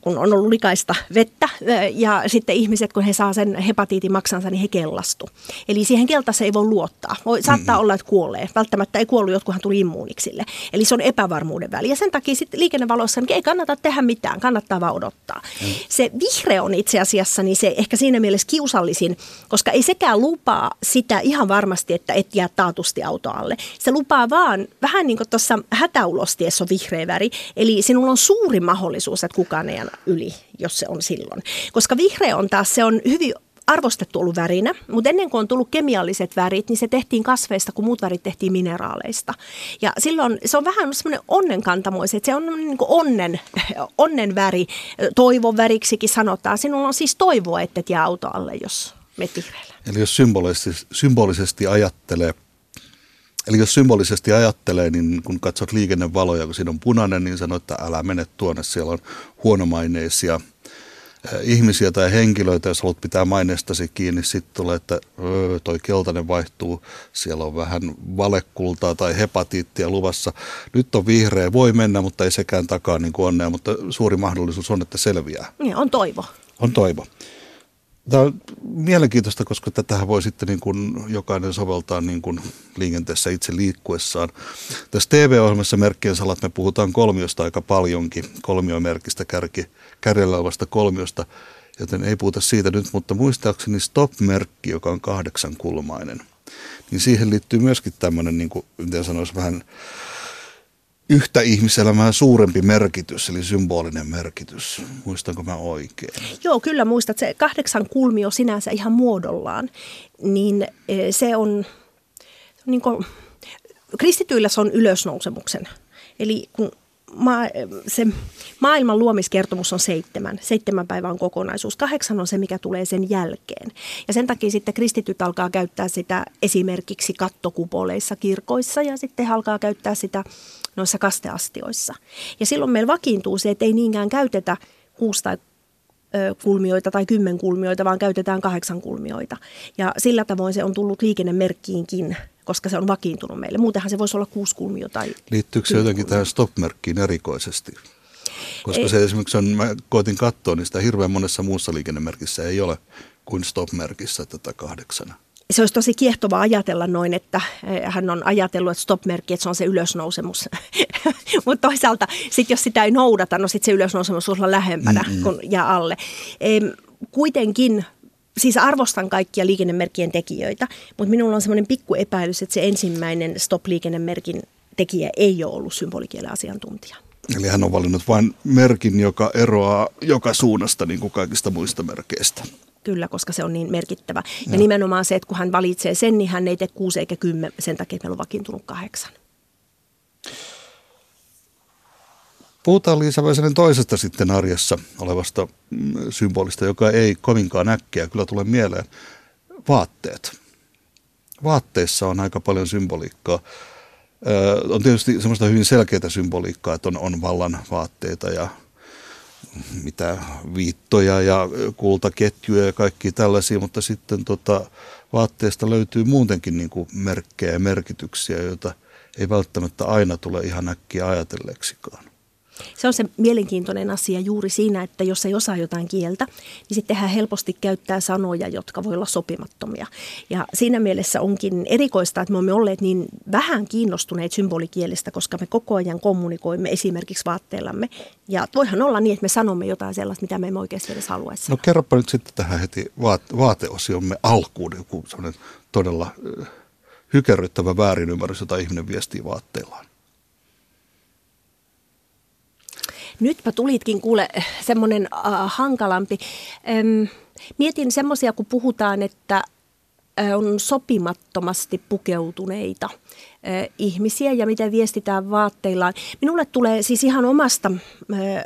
kun on ollut likaista vettä ja sitten ihmiset, kun he saa sen hepatiitin maksansa, niin he kellastu. Eli siihen keltaiseen ei voi luottaa. Voi, saattaa mm-hmm. olla, että kuolee. Välttämättä ei kuollut, jotkuhan tuli immuuniksille. Eli se on epävarmuuden väli. Ja sen takia sitten liikennevalossa niin ei kannata tehdä mitään, kannattaa vaan odottaa. Mm. Se vihreä on itse asiassa niin se ehkä siinä mielessä kiusallisin, koska ei sekään lupaa sitä ihan varmasti, että et jää taatusti auto alle. Se lupaa vaan vähän niin kuin tuossa hätäulostiessa on vihreä väri, eli sinulla on suuri mahdollisuus, että kukaan ei yli, jos se on silloin. Koska vihreä on taas, se on hyvin arvostettu ollut värinä, mutta ennen kuin on tullut kemialliset värit, niin se tehtiin kasveista, kun muut värit tehtiin mineraaleista. Ja silloin se on vähän semmoinen onnenkantamoisi, että se on niin kuin onnen, onnen väri, toivon väriksikin sanotaan. Sinulla on siis toivoa, että et jää auto alle, jos menet vihreällä. Eli jos symbolisesti, symbolisesti ajattelee Eli jos symbolisesti ajattelee, niin kun katsot liikennevaloja, kun siinä on punainen, niin sanoo, että älä mene tuonne, siellä on huonomaineisia ihmisiä tai henkilöitä, jos haluat pitää maineestasi kiinni, sitten tulee, että öö, toi keltainen vaihtuu, siellä on vähän valekultaa tai hepatiittia luvassa. Nyt on vihreä, voi mennä, mutta ei sekään takaa niin kuin onnea, mutta suuri mahdollisuus on, että selviää. Niin, on toivo. On toivo. Tämä on mielenkiintoista, koska tätä voi sitten niin kuin jokainen soveltaa niin kuin liikenteessä itse liikkuessaan. Tässä TV-ohjelmassa merkkien salat me puhutaan kolmiosta aika paljonkin, kolmiomerkistä kärki, kärjellä olevasta kolmiosta, joten ei puhuta siitä nyt, mutta muistaakseni stop-merkki, joka on kahdeksankulmainen, niin siihen liittyy myöskin tämmöinen, niin kuin, miten sanoisi, vähän yhtä ihmiselämää suurempi merkitys, eli symbolinen merkitys. Muistanko mä oikein? Joo, kyllä muistat. Se kahdeksan kulmio sinänsä ihan muodollaan, niin e, se on, niin kuin, kristityillä se on ylösnousemuksen. Eli kun ma- se maailman luomiskertomus on seitsemän. Seitsemän päivän on kokonaisuus. Kahdeksan on se, mikä tulee sen jälkeen. Ja sen takia sitten kristityt alkaa käyttää sitä esimerkiksi kattokupoleissa kirkoissa ja sitten alkaa käyttää sitä noissa kasteastioissa. Ja silloin meillä vakiintuu se, että ei niinkään käytetä kuusi tai kulmioita tai kymmenkulmioita, vaan käytetään kahdeksan kulmioita. Ja sillä tavoin se on tullut liikennemerkkiinkin, koska se on vakiintunut meille. Muutenhan se voisi olla kuusi kulmio tai Liittyykö se jotenkin tähän stop-merkkiin erikoisesti? Koska ei. se esimerkiksi on, mä koitin katsoa, niin sitä hirveän monessa muussa liikennemerkissä ei ole kuin stop-merkissä tätä kahdeksana se olisi tosi kiehtovaa ajatella noin, että eh, hän on ajatellut, että stop-merkki, että se on se ylösnousemus. Mutta toisaalta sitten jos sitä ei noudata, no sitten se ylösnousemus on lähempänä kuin ja alle. Kuitenkin siis arvostan kaikkia liikennemerkkien tekijöitä, mutta minulla on semmoinen pikku epäilys, että se ensimmäinen stop-liikennemerkin tekijä ei ole ollut symbolikielen asiantuntija. Eli hän on valinnut vain merkin, joka eroaa joka suunnasta niin kuin kaikista muista merkeistä kyllä, koska se on niin merkittävä. Ja, ja nimenomaan se, että kun hän valitsee sen, niin hän ei tee kuusi eikä kymmen, sen takia, että meillä on vakiintunut kahdeksan. Puhutaan Liisa Väisänen toisesta sitten arjessa olevasta mm, symbolista, joka ei kovinkaan äkkiä kyllä tule mieleen. Vaatteet. Vaatteissa on aika paljon symboliikkaa. Ö, on tietysti semmoista hyvin selkeää symboliikkaa, että on, on vallan vaatteita ja mitä viittoja ja kultaketjuja ja kaikki tällaisia, mutta sitten tota, vaatteesta löytyy muutenkin niin kuin merkkejä ja merkityksiä, joita ei välttämättä aina tule ihan äkkiä ajatelleeksikaan. Se on se mielenkiintoinen asia juuri siinä, että jos ei osaa jotain kieltä, niin sitten hän helposti käyttää sanoja, jotka voi olla sopimattomia. Ja siinä mielessä onkin erikoista, että me olemme olleet niin vähän kiinnostuneet symbolikielestä, koska me koko ajan kommunikoimme esimerkiksi vaatteellamme. Ja voihan olla niin, että me sanomme jotain sellaista, mitä me emme oikeasti edes haluaisi. No kerropa nyt sitten tähän heti vaate- vaateosiomme alkuun joku todella hykerryttävä väärinymmärrys, jota ihminen viestii vaatteillaan. Nytpä tulitkin kuule semmoinen äh, hankalampi. Ähm, mietin semmoisia, kun puhutaan, että äh, on sopimattomasti pukeutuneita äh, ihmisiä ja miten viestitään vaatteillaan. Minulle tulee siis ihan omasta, äh,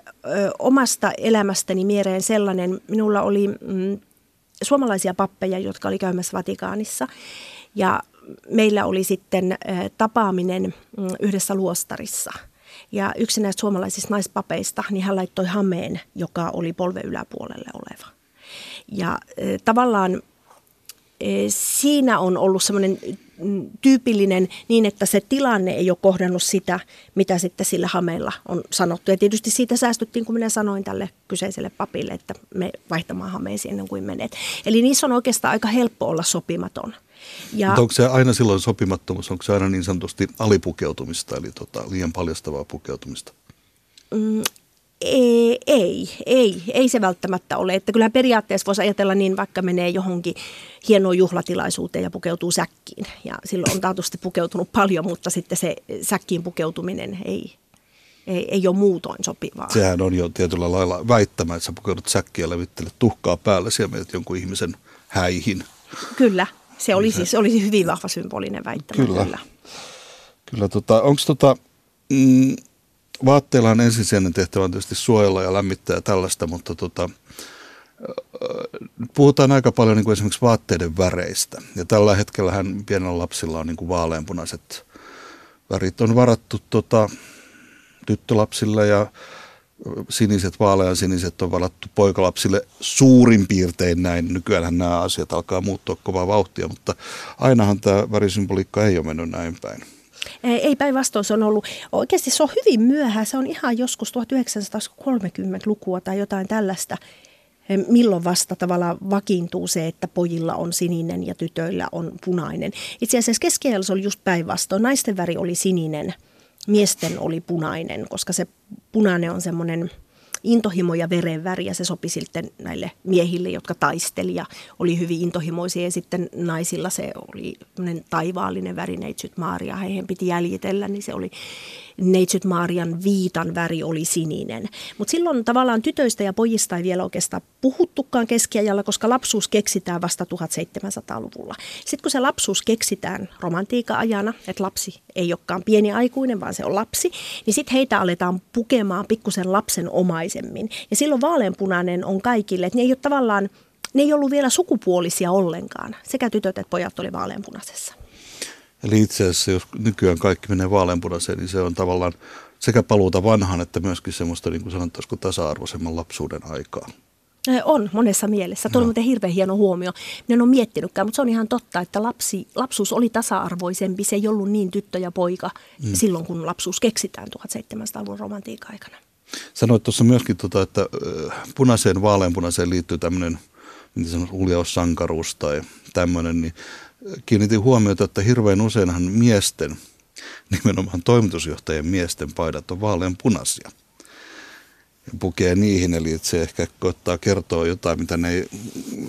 omasta elämästäni mieleen sellainen, minulla oli mm, suomalaisia pappeja, jotka oli käymässä Vatikaanissa ja meillä oli sitten äh, tapaaminen mm, yhdessä luostarissa – ja yksi näistä suomalaisista naispapeista, niin hän laittoi hameen, joka oli polven yläpuolelle oleva. Ja e, tavallaan e, siinä on ollut semmoinen mm, tyypillinen niin, että se tilanne ei ole kohdannut sitä, mitä sitten sillä hameella on sanottu. Ja tietysti siitä säästyttiin, kun minä sanoin tälle kyseiselle papille, että me vaihtamaan hameisiin ennen kuin menet. Eli niissä on oikeastaan aika helppo olla sopimaton. Ja, Mutta onko se aina silloin sopimattomuus, onko se aina niin sanotusti alipukeutumista, eli tota, liian paljastavaa pukeutumista? Mm, ei, ei, ei, ei se välttämättä ole. Että kyllä periaatteessa voisi ajatella niin, vaikka menee johonkin hienoon juhlatilaisuuteen ja pukeutuu säkkiin. Ja silloin on taatusti pukeutunut paljon, mutta sitten se säkkiin pukeutuminen ei, ei, ei ole muutoin sopivaa. Sehän on jo tietyllä lailla väittämä, että sä pukeudut säkkiä ja levittelet tuhkaa päälle ja menet jonkun ihmisen häihin. Kyllä, se oli siis olisi hyvin vahva symbolinen väittämä. Kyllä. Kyllä, kyllä tota, onko tota, mm, vaatteilla on ensisijainen tehtävä tietysti suojella ja lämmittää ja tällaista, mutta tota, puhutaan aika paljon niin kuin esimerkiksi vaatteiden väreistä. Ja tällä hetkellä hän pienellä lapsilla on niin kuin vaaleanpunaiset värit on varattu tota, tyttölapsille ja siniset, vaalean siniset on valattu poikalapsille suurin piirtein näin. Nykyään nämä asiat alkaa muuttua kovaa vauhtia, mutta ainahan tämä värisymboliikka ei ole mennyt näin päin. Ei päinvastoin, se on ollut, oikeasti se on hyvin myöhään, se on ihan joskus 1930-lukua tai jotain tällaista, milloin vasta tavallaan vakiintuu se, että pojilla on sininen ja tytöillä on punainen. Itse asiassa keskiajalla se oli just päinvastoin, naisten väri oli sininen, miesten oli punainen, koska se punainen on semmoinen – intohimo ja verenväri ja se sopi sitten näille miehille, jotka taisteli ja oli hyvin intohimoisia. Ja sitten naisilla se oli taivaallinen väri, neitsyt Maaria, heidän piti jäljitellä, niin se oli neitsyt Maarian viitan väri oli sininen. Mutta silloin tavallaan tytöistä ja pojista ei vielä oikeastaan puhuttukaan keskiajalla, koska lapsuus keksitään vasta 1700-luvulla. Sitten kun se lapsuus keksitään romantiikan ajana, että lapsi ei olekaan pieni aikuinen, vaan se on lapsi, niin sitten heitä aletaan pukemaan pikkusen lapsen omaisemmin. Ja silloin vaaleanpunainen on kaikille, että ne ei ole tavallaan ne ei ollut vielä sukupuolisia ollenkaan. Sekä tytöt että pojat oli vaaleanpunaisessa. Eli itse asiassa, jos nykyään kaikki menee vaaleanpunaiseen, niin se on tavallaan sekä paluuta vanhan että myöskin semmoista, niin kuin sanottaisiko, tasa-arvoisemman lapsuuden aikaa. On monessa mielessä. Tuo on muuten hirveän hieno huomio. Minä en ole miettinytkään, mutta se on ihan totta, että lapsi, lapsuus oli tasa-arvoisempi. Se ei ollut niin tyttö ja poika mm. silloin, kun lapsuus keksitään 1700-luvun romantiikan aikana. Sanoit tuossa myöskin, tota, että punaiseen, vaaleanpunaiseen liittyy tämmöinen, sanoisi, uljaussankaruus tai tämmöinen, niin kiinnitin huomiota, että hirveän useinhan miesten, nimenomaan toimitusjohtajien miesten paidat on vaaleanpunaisia. Ja pukee niihin, eli että se ehkä koittaa kertoa jotain, mitä ne ei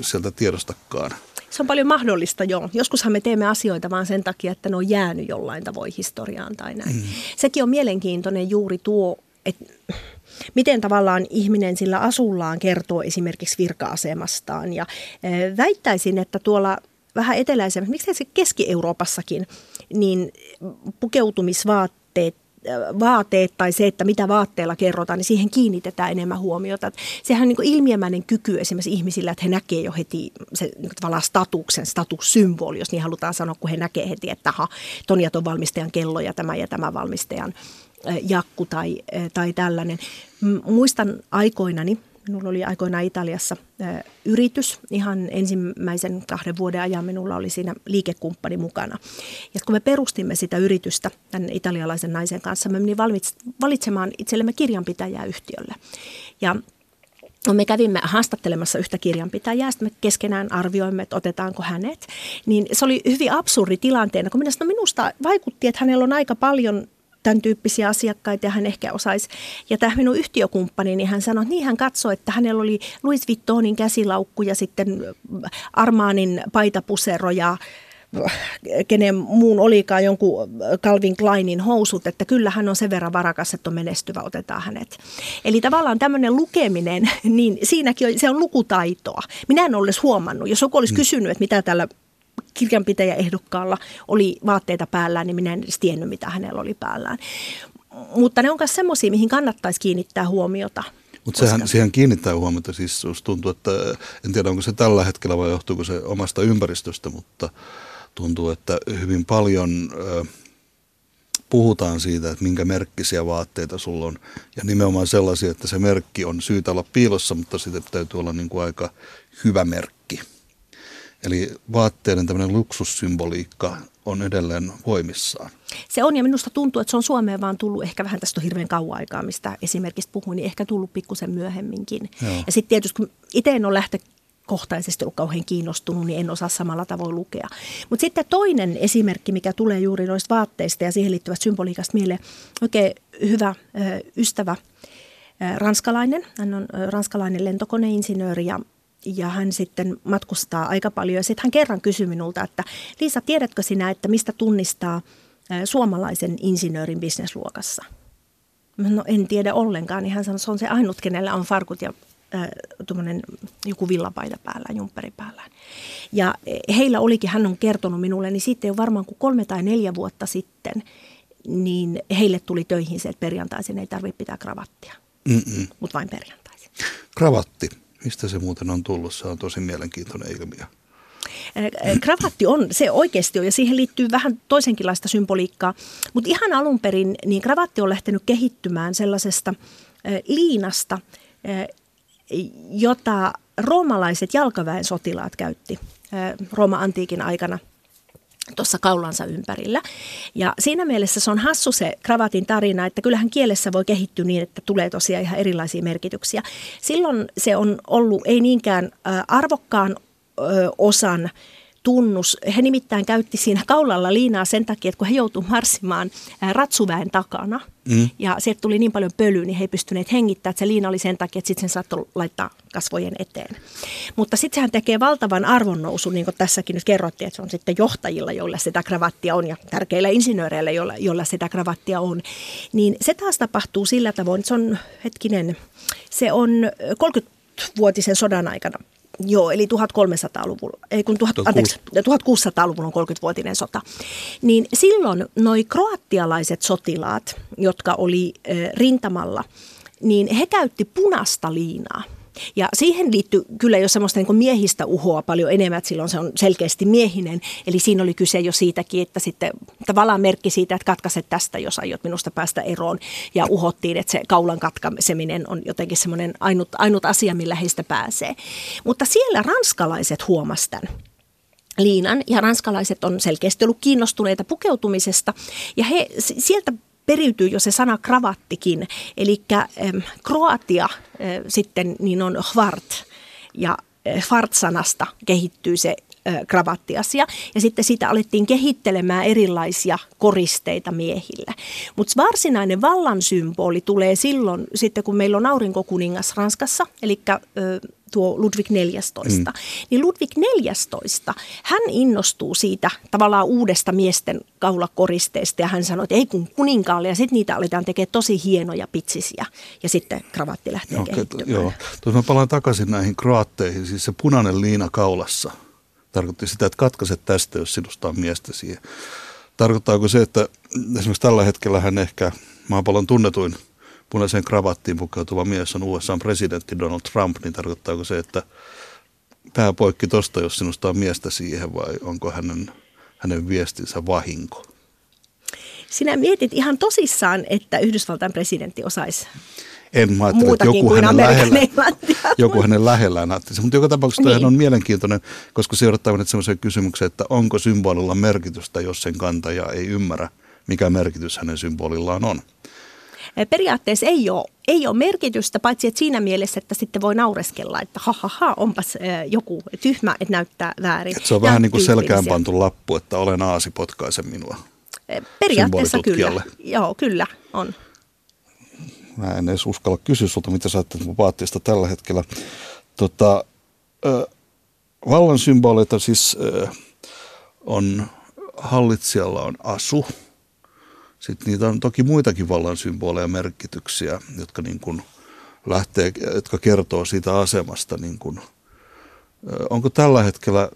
sieltä tiedostakaan. Se on paljon mahdollista, joo. Joskushan me teemme asioita vaan sen takia, että ne on jäänyt jollain tavoin historiaan tai näin. Mm. Sekin on mielenkiintoinen juuri tuo, että miten tavallaan ihminen sillä asullaan kertoo esimerkiksi virka-asemastaan. Ja väittäisin, että tuolla vähän eteläisemmät, miksi se Keski-Euroopassakin, niin pukeutumisvaatteet vaateet tai se, että mitä vaatteella kerrotaan, niin siihen kiinnitetään enemmän huomiota. Sehän on niin ilmiömäinen kyky esimerkiksi ihmisillä, että he näkee jo heti se niin tavallaan statuksen, statussymboli, jos niin halutaan sanoa, kun he näkee heti, että aha, ton ja ton valmistajan kello ja tämä ja tämä valmistajan jakku tai, tai tällainen. Muistan aikoinani, Minulla oli aikoinaan Italiassa ä, yritys. Ihan ensimmäisen kahden vuoden ajan minulla oli siinä liikekumppani mukana. Ja kun me perustimme sitä yritystä tämän italialaisen naisen kanssa, me menin valitsemaan itsellemme kirjanpitäjää yhtiölle. Ja me kävimme haastattelemassa yhtä kirjanpitäjää, sitten me keskenään arvioimme, että otetaanko hänet. Niin se oli hyvin absurdi tilanteena, kun minusta, minusta vaikutti, että hänellä on aika paljon tämän tyyppisiä asiakkaita ja hän ehkä osaisi. Ja tämä minun yhtiökumppani, niin hän sanoi, että niin hän katsoi, että hänellä oli Louis Vuittonin käsilaukku ja sitten Armaanin paitapusero ja kenen muun olikaan jonkun Calvin Kleinin housut, että kyllä hän on sen verran varakas, että on menestyvä, otetaan hänet. Eli tavallaan tämmöinen lukeminen, niin siinäkin on, se on lukutaitoa. Minä en olisi huomannut, jos joku olisi mm. kysynyt, että mitä tällä kirjanpitäjäehdokkaalla oli vaatteita päällään, niin minä en edes tiennyt, mitä hänellä oli päällään. Mutta ne on myös semmoisia, mihin kannattaisi kiinnittää huomiota. Mutta sehän, siihen kiinnittää huomiota, siis tuntuu, että en tiedä onko se tällä hetkellä vai johtuuko se omasta ympäristöstä, mutta tuntuu, että hyvin paljon ö, puhutaan siitä, että minkä merkkisiä vaatteita sulla on. Ja nimenomaan sellaisia, että se merkki on syytä olla piilossa, mutta sitten täytyy olla niin kuin aika hyvä merkki. Eli vaatteiden tämmöinen luksussymboliikka on edelleen voimissaan. Se on ja minusta tuntuu, että se on Suomeen vaan tullut ehkä vähän tästä hirveän kauan aikaa, mistä esimerkiksi puhuin, niin ehkä tullut pikkusen myöhemminkin. Joo. Ja sitten tietysti kun itse en ole lähtökohtaisesti ollut kauhean kiinnostunut, niin en osaa samalla tavoin lukea. Mutta sitten toinen esimerkki, mikä tulee juuri noista vaatteista ja siihen liittyvästä symboliikasta mieleen, oikein hyvä ystävä, ranskalainen. Hän on ranskalainen lentokoneinsinööri ja ja hän sitten matkustaa aika paljon. Ja sitten hän kerran kysyi minulta, että Liisa, tiedätkö sinä, että mistä tunnistaa suomalaisen insinöörin bisnesluokassa? No en tiedä ollenkaan. Niin hän sanoi, että se on se ainut, kenellä on farkut ja äh, joku villapaita päällä, jumpperi päällä. Ja heillä olikin, hän on kertonut minulle, niin sitten jo varmaan kuin kolme tai neljä vuotta sitten, niin heille tuli töihin se, että perjantaisin ei tarvitse pitää kravattia, mutta vain perjantaisin. Kravatti, Mistä se muuten on tullut? Se on tosi mielenkiintoinen ilmiö. Kravatti on, se oikeasti on, ja siihen liittyy vähän toisenkinlaista symboliikkaa. Mutta ihan alun perin, niin kravatti on lähtenyt kehittymään sellaisesta liinasta, jota roomalaiset jalkaväen sotilaat käytti Rooma-antiikin aikana tuossa kaulansa ympärillä. Ja siinä mielessä se on hassu se kravatin tarina, että kyllähän kielessä voi kehittyä niin, että tulee tosiaan ihan erilaisia merkityksiä. Silloin se on ollut ei niinkään arvokkaan osan tunnus. He nimittäin käytti siinä kaulalla liinaa sen takia, että kun he joutuivat marssimaan ratsuväen takana mm. ja sieltä tuli niin paljon pölyä, niin he ei pystyneet hengittämään, että se liina oli sen takia, että sitten sen saattoi laittaa kasvojen eteen. Mutta sitten sehän tekee valtavan arvonnousun, niin kuin tässäkin nyt kerrottiin, että se on sitten johtajilla, joilla sitä kravattia on ja tärkeillä insinööreillä, joilla, joilla sitä kravattia on. Niin se taas tapahtuu sillä tavoin, että se on hetkinen, se on 30-vuotisen sodan aikana Joo, eli 1300-luvulla, ei kun tuhat, anteeksi, 1600-luvulla on 30-vuotinen sota. Niin silloin noi kroattialaiset sotilaat, jotka oli rintamalla, niin he käytti punasta liinaa. Ja siihen liittyy kyllä jo semmoista niin miehistä uhoa paljon enemmän, että silloin se on selkeästi miehinen. Eli siinä oli kyse jo siitäkin, että sitten tavallaan merkki siitä, että katkaiset tästä, jos aiot minusta päästä eroon. Ja uhottiin, että se kaulan katkaiseminen on jotenkin semmoinen ainut, ainut asia, millä heistä pääsee. Mutta siellä ranskalaiset huomasivat liinan ja ranskalaiset on selkeästi ollut kiinnostuneita pukeutumisesta ja he sieltä periytyy jo se sana kravattikin, eli Kroatia äh, sitten niin on hvart ja äh, Fart-sanasta kehittyy se kravattiasia. Ja sitten siitä alettiin kehittelemään erilaisia koristeita miehille. Mutta varsinainen vallan symboli tulee silloin, sitten kun meillä on aurinkokuningas Ranskassa, eli tuo Ludwig 14. Mm. Niin Ludwig 14, hän innostuu siitä tavallaan uudesta miesten kaulakoristeesta ja hän sanoi, että ei kun kuninkaalle ja sitten niitä aletaan tekemään tosi hienoja pitsisiä ja sitten kravatti lähtee joo, kehittymään. Joo, tuossa mä palaan takaisin näihin kraatteihin, siis se punainen liina kaulassa tarkoitti sitä, että katkaiset tästä, jos sinusta on miestä siihen. Tarkoittaako se, että esimerkiksi tällä hetkellä hän ehkä maapallon tunnetuin – punaiseen kravattiin pukeutuva mies on USA presidentti Donald Trump, niin tarkoittaako se, että pää poikki tosta, jos sinusta on miestä siihen vai onko hänen, hänen viestinsä vahinko? Sinä mietit ihan tosissaan, että Yhdysvaltain presidentti osaisi en mä ajattele, että joku hänen, lähellä, joku hänen lähellään ajatteli. Mutta joka tapauksessa niin. on mielenkiintoinen, koska se odottaa nyt sellaiseen kysymykseen, että onko symbolilla merkitystä, jos sen kantaja ei ymmärrä, mikä merkitys hänen symbolillaan on periaatteessa ei ole, ei ole merkitystä, paitsi että siinä mielessä, että sitten voi naureskella, että ha, ha, ha onpas joku tyhmä, että näyttää väärin. Et se on ja vähän niin kuin selkään pantu lappu, että olen aasi, potkaise minua. Periaatteessa kyllä, joo kyllä on. Mä en edes uskalla kysyä sulta, mitä sä ajattelet tällä hetkellä. Tota, äh, vallan symboleita siis äh, on, hallitsijalla on asu – sitten niitä on toki muitakin vallan symboleja ja merkityksiä, jotka, niin kuin lähtee, jotka kertoo siitä asemasta. Niin kuin, onko tällä hetkellä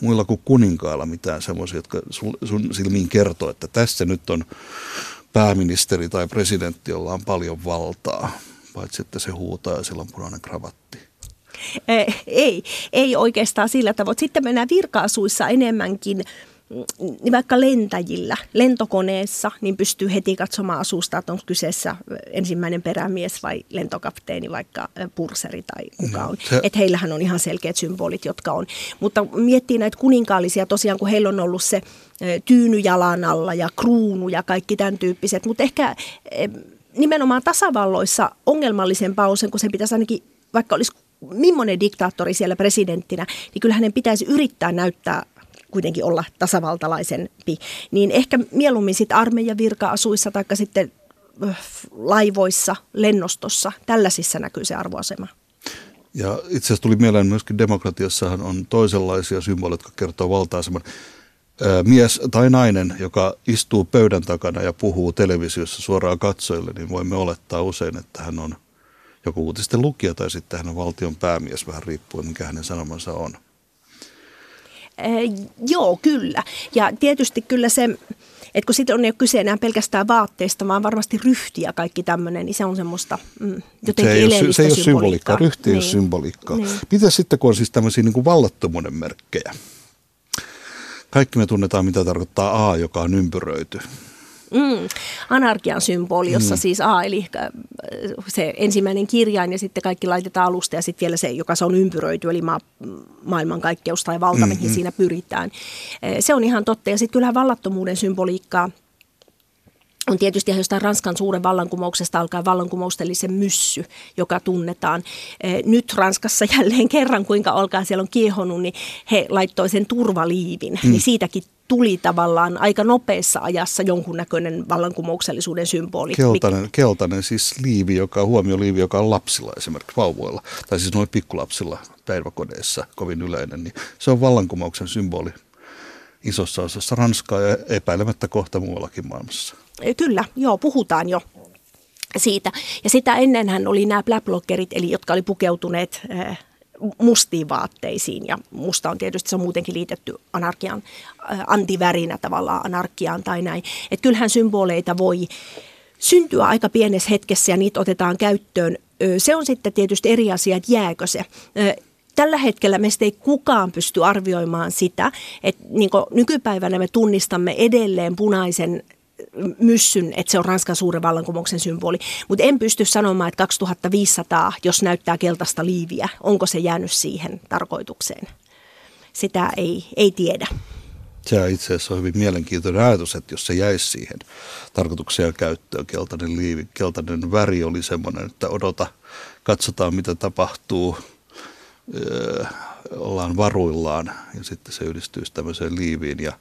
muilla kuin kuninkailla mitään semmoisia, jotka sun silmiin kertoo, että tässä nyt on pääministeri tai presidentti, jolla on paljon valtaa, paitsi että se huutaa ja sillä on punainen kravatti? Ei, ei oikeastaan sillä tavoin. Sitten mennään virkaasuissa enemmänkin vaikka lentäjillä, lentokoneessa, niin pystyy heti katsomaan asusta, että onko kyseessä ensimmäinen perämies vai lentokapteeni, vaikka purseri tai kuka on. Se... Että heillähän on ihan selkeät symbolit, jotka on. Mutta miettii näitä kuninkaallisia, tosiaan kun heillä on ollut se tyyny jalan alla ja kruunu ja kaikki tämän tyyppiset, mutta ehkä nimenomaan tasavalloissa ongelmallisempaa on sen, kun se pitäisi ainakin, vaikka olisi millainen diktaattori siellä presidenttinä, niin kyllä hänen pitäisi yrittää näyttää kuitenkin olla tasavaltalaisempi, niin ehkä mieluummin sitten armeijan virka-asuissa tai sitten laivoissa, lennostossa, tällaisissa näkyy se arvoasema. Ja itse asiassa tuli mieleen myöskin demokratiassahan on toisenlaisia symboleja, jotka kertoo valta-aseman. Mies tai nainen, joka istuu pöydän takana ja puhuu televisiossa suoraan katsojille, niin voimme olettaa usein, että hän on joku uutisten lukija tai sitten hän on valtion päämies, vähän riippuen mikä hänen sanomansa on. Äh, joo, kyllä. Ja tietysti kyllä se, että kun sitten on ei kyse enää pelkästään vaatteista, vaan varmasti ryhtiä kaikki tämmöinen, niin se on semmoista mm, jotenkin se ei ole, se ei ole symboliikkaa, ryhti ei niin. ole symboliikkaa. Niin. Mitä sitten, kun on siis tämmöisiä niin kuin vallattomuuden merkkejä? Kaikki me tunnetaan, mitä tarkoittaa A, joka on ympyröity. Mm, anarkian symboli, jossa mm. siis A, eli äh, se ensimmäinen kirjain ja sitten kaikki laitetaan alusta ja sitten vielä se, joka se on ympyröity, eli ma- maailmankaikkeus tai valta, mm, mm. siinä pyritään. Äh, se on ihan totta ja sitten kyllähän vallattomuuden symboliikkaa on tietysti ihan jostain Ranskan suuren vallankumouksesta alkaen vallankumoustellisen myssy, joka tunnetaan. Nyt Ranskassa jälleen kerran, kuinka olkaa siellä on kiehonut, niin he laittoi sen turvaliivin. Mm. Niin siitäkin tuli tavallaan aika nopeassa ajassa jonkunnäköinen vallankumouksellisuuden symboli. Keltainen, keltainen siis liivi, joka huomioliivi, joka on lapsilla esimerkiksi vauvoilla, tai siis noin pikkulapsilla päiväkodeissa kovin yleinen, niin se on vallankumouksen symboli isossa osassa Ranskaa ja epäilemättä kohta muuallakin maailmassa. Kyllä, joo, puhutaan jo siitä. Ja sitä ennenhän oli nämä blackloggerit, eli jotka oli pukeutuneet äh, mustiin vaatteisiin. Ja musta on tietysti se on muutenkin liitetty anarkian, äh, antivärinä tavallaan anarkiaan tai näin. Että kyllähän symboleita voi syntyä aika pienessä hetkessä ja niitä otetaan käyttöön. Se on sitten tietysti eri asia, että jääkö se tällä hetkellä meistä ei kukaan pysty arvioimaan sitä, että niin nykypäivänä me tunnistamme edelleen punaisen myssyn, että se on Ranskan suuren vallankumouksen symboli. Mutta en pysty sanomaan, että 2500, jos näyttää keltaista liiviä, onko se jäänyt siihen tarkoitukseen. Sitä ei, ei tiedä. Se itse asiassa on hyvin mielenkiintoinen ajatus, että jos se jäisi siihen tarkoitukseen käyttöön, keltainen liivi, keltainen väri oli semmoinen, että odota, katsotaan mitä tapahtuu, ollaan varuillaan ja sitten se yhdistyisi tämmöiseen liiviin ja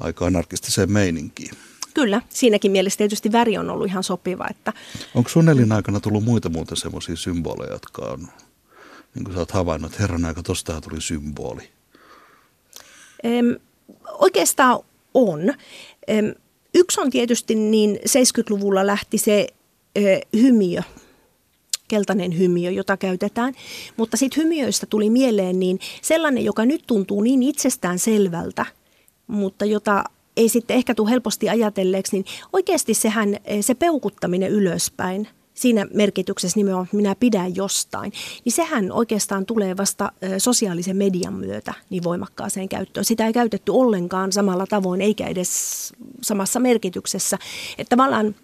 aika anarkistiseen meininkiin. Kyllä, siinäkin mielessä tietysti väri on ollut ihan sopiva. Että... Onko sun aikana tullut muita muuten semmoisia symboleja, jotka on, niin kuin sä oot havainnut, että herran aika, tostahan tuli symboli? Em, oikeastaan on. Em, yksi on tietysti niin 70-luvulla lähti se ö, hymiö, keltainen hymiö, jota käytetään. Mutta sitten hymiöistä tuli mieleen niin sellainen, joka nyt tuntuu niin itsestään selvältä, mutta jota ei sitten ehkä tule helposti ajatelleeksi, niin oikeasti sehän eh, se peukuttaminen ylöspäin, siinä merkityksessä nimenomaan, että minä pidän jostain, niin sehän oikeastaan tulee vasta eh, sosiaalisen median myötä niin voimakkaaseen käyttöön. Sitä ei käytetty ollenkaan samalla tavoin eikä edes samassa merkityksessä. Että tavallaan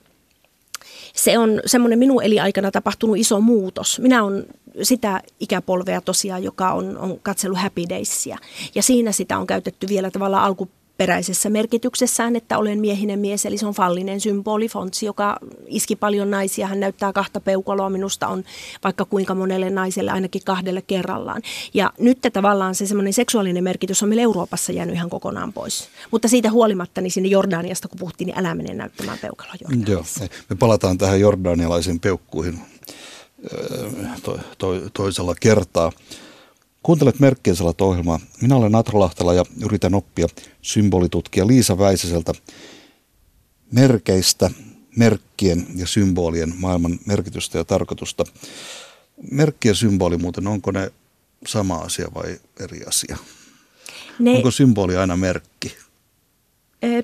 se on semmoinen minun eliaikana tapahtunut iso muutos. Minä olen sitä ikäpolvea tosiaan, joka on, on katsellut Happy Daysia. Ja siinä sitä on käytetty vielä tavallaan alku peräisessä merkityksessään, että olen miehinen mies, eli se on fallinen symboli, fontsi, joka iski paljon naisia. Hän näyttää kahta peukaloa, minusta on vaikka kuinka monelle naiselle, ainakin kahdelle kerrallaan. Ja nyt tavallaan se semmoinen seksuaalinen merkitys on meillä Euroopassa jäänyt ihan kokonaan pois. Mutta siitä huolimatta, niin sinne Jordaniasta kun puhuttiin, niin älä mene näyttämään peukaloa. Joo, me palataan tähän jordanialaisiin peukkuihin to, to, toisella kertaa. Kuuntelet Merkkien ohjelmaa. Minä olen Atro Lahtela ja yritän oppia symbolitutkija Liisa Väisäseltä merkeistä, merkkien ja symbolien maailman merkitystä ja tarkoitusta. Merkki ja symboli muuten, onko ne sama asia vai eri asia? Ne, onko symboli aina merkki? E,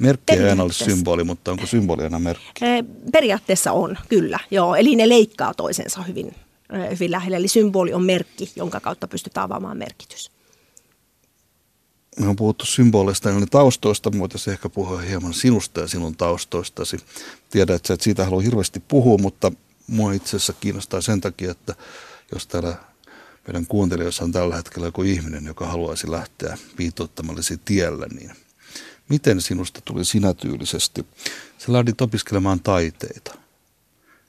merkki ei aina ole symboli, mutta onko symboli aina merkki? Periaatteessa on, kyllä. Joo, eli ne leikkaa toisensa hyvin hyvin lähellä. Eli symboli on merkki, jonka kautta pystytään avaamaan merkitys. Me on puhuttu symboleista ja taustoista, mutta se ehkä puhua hieman sinusta ja sinun taustoistasi. Tiedät, että siitä halua hirveästi puhua, mutta mua itse asiassa kiinnostaa sen takia, että jos täällä meidän kuuntelijoissa on tällä hetkellä joku ihminen, joka haluaisi lähteä viitoittamallesi tiellä, niin miten sinusta tuli sinä tyylisesti? Sä lähdit opiskelemaan taiteita.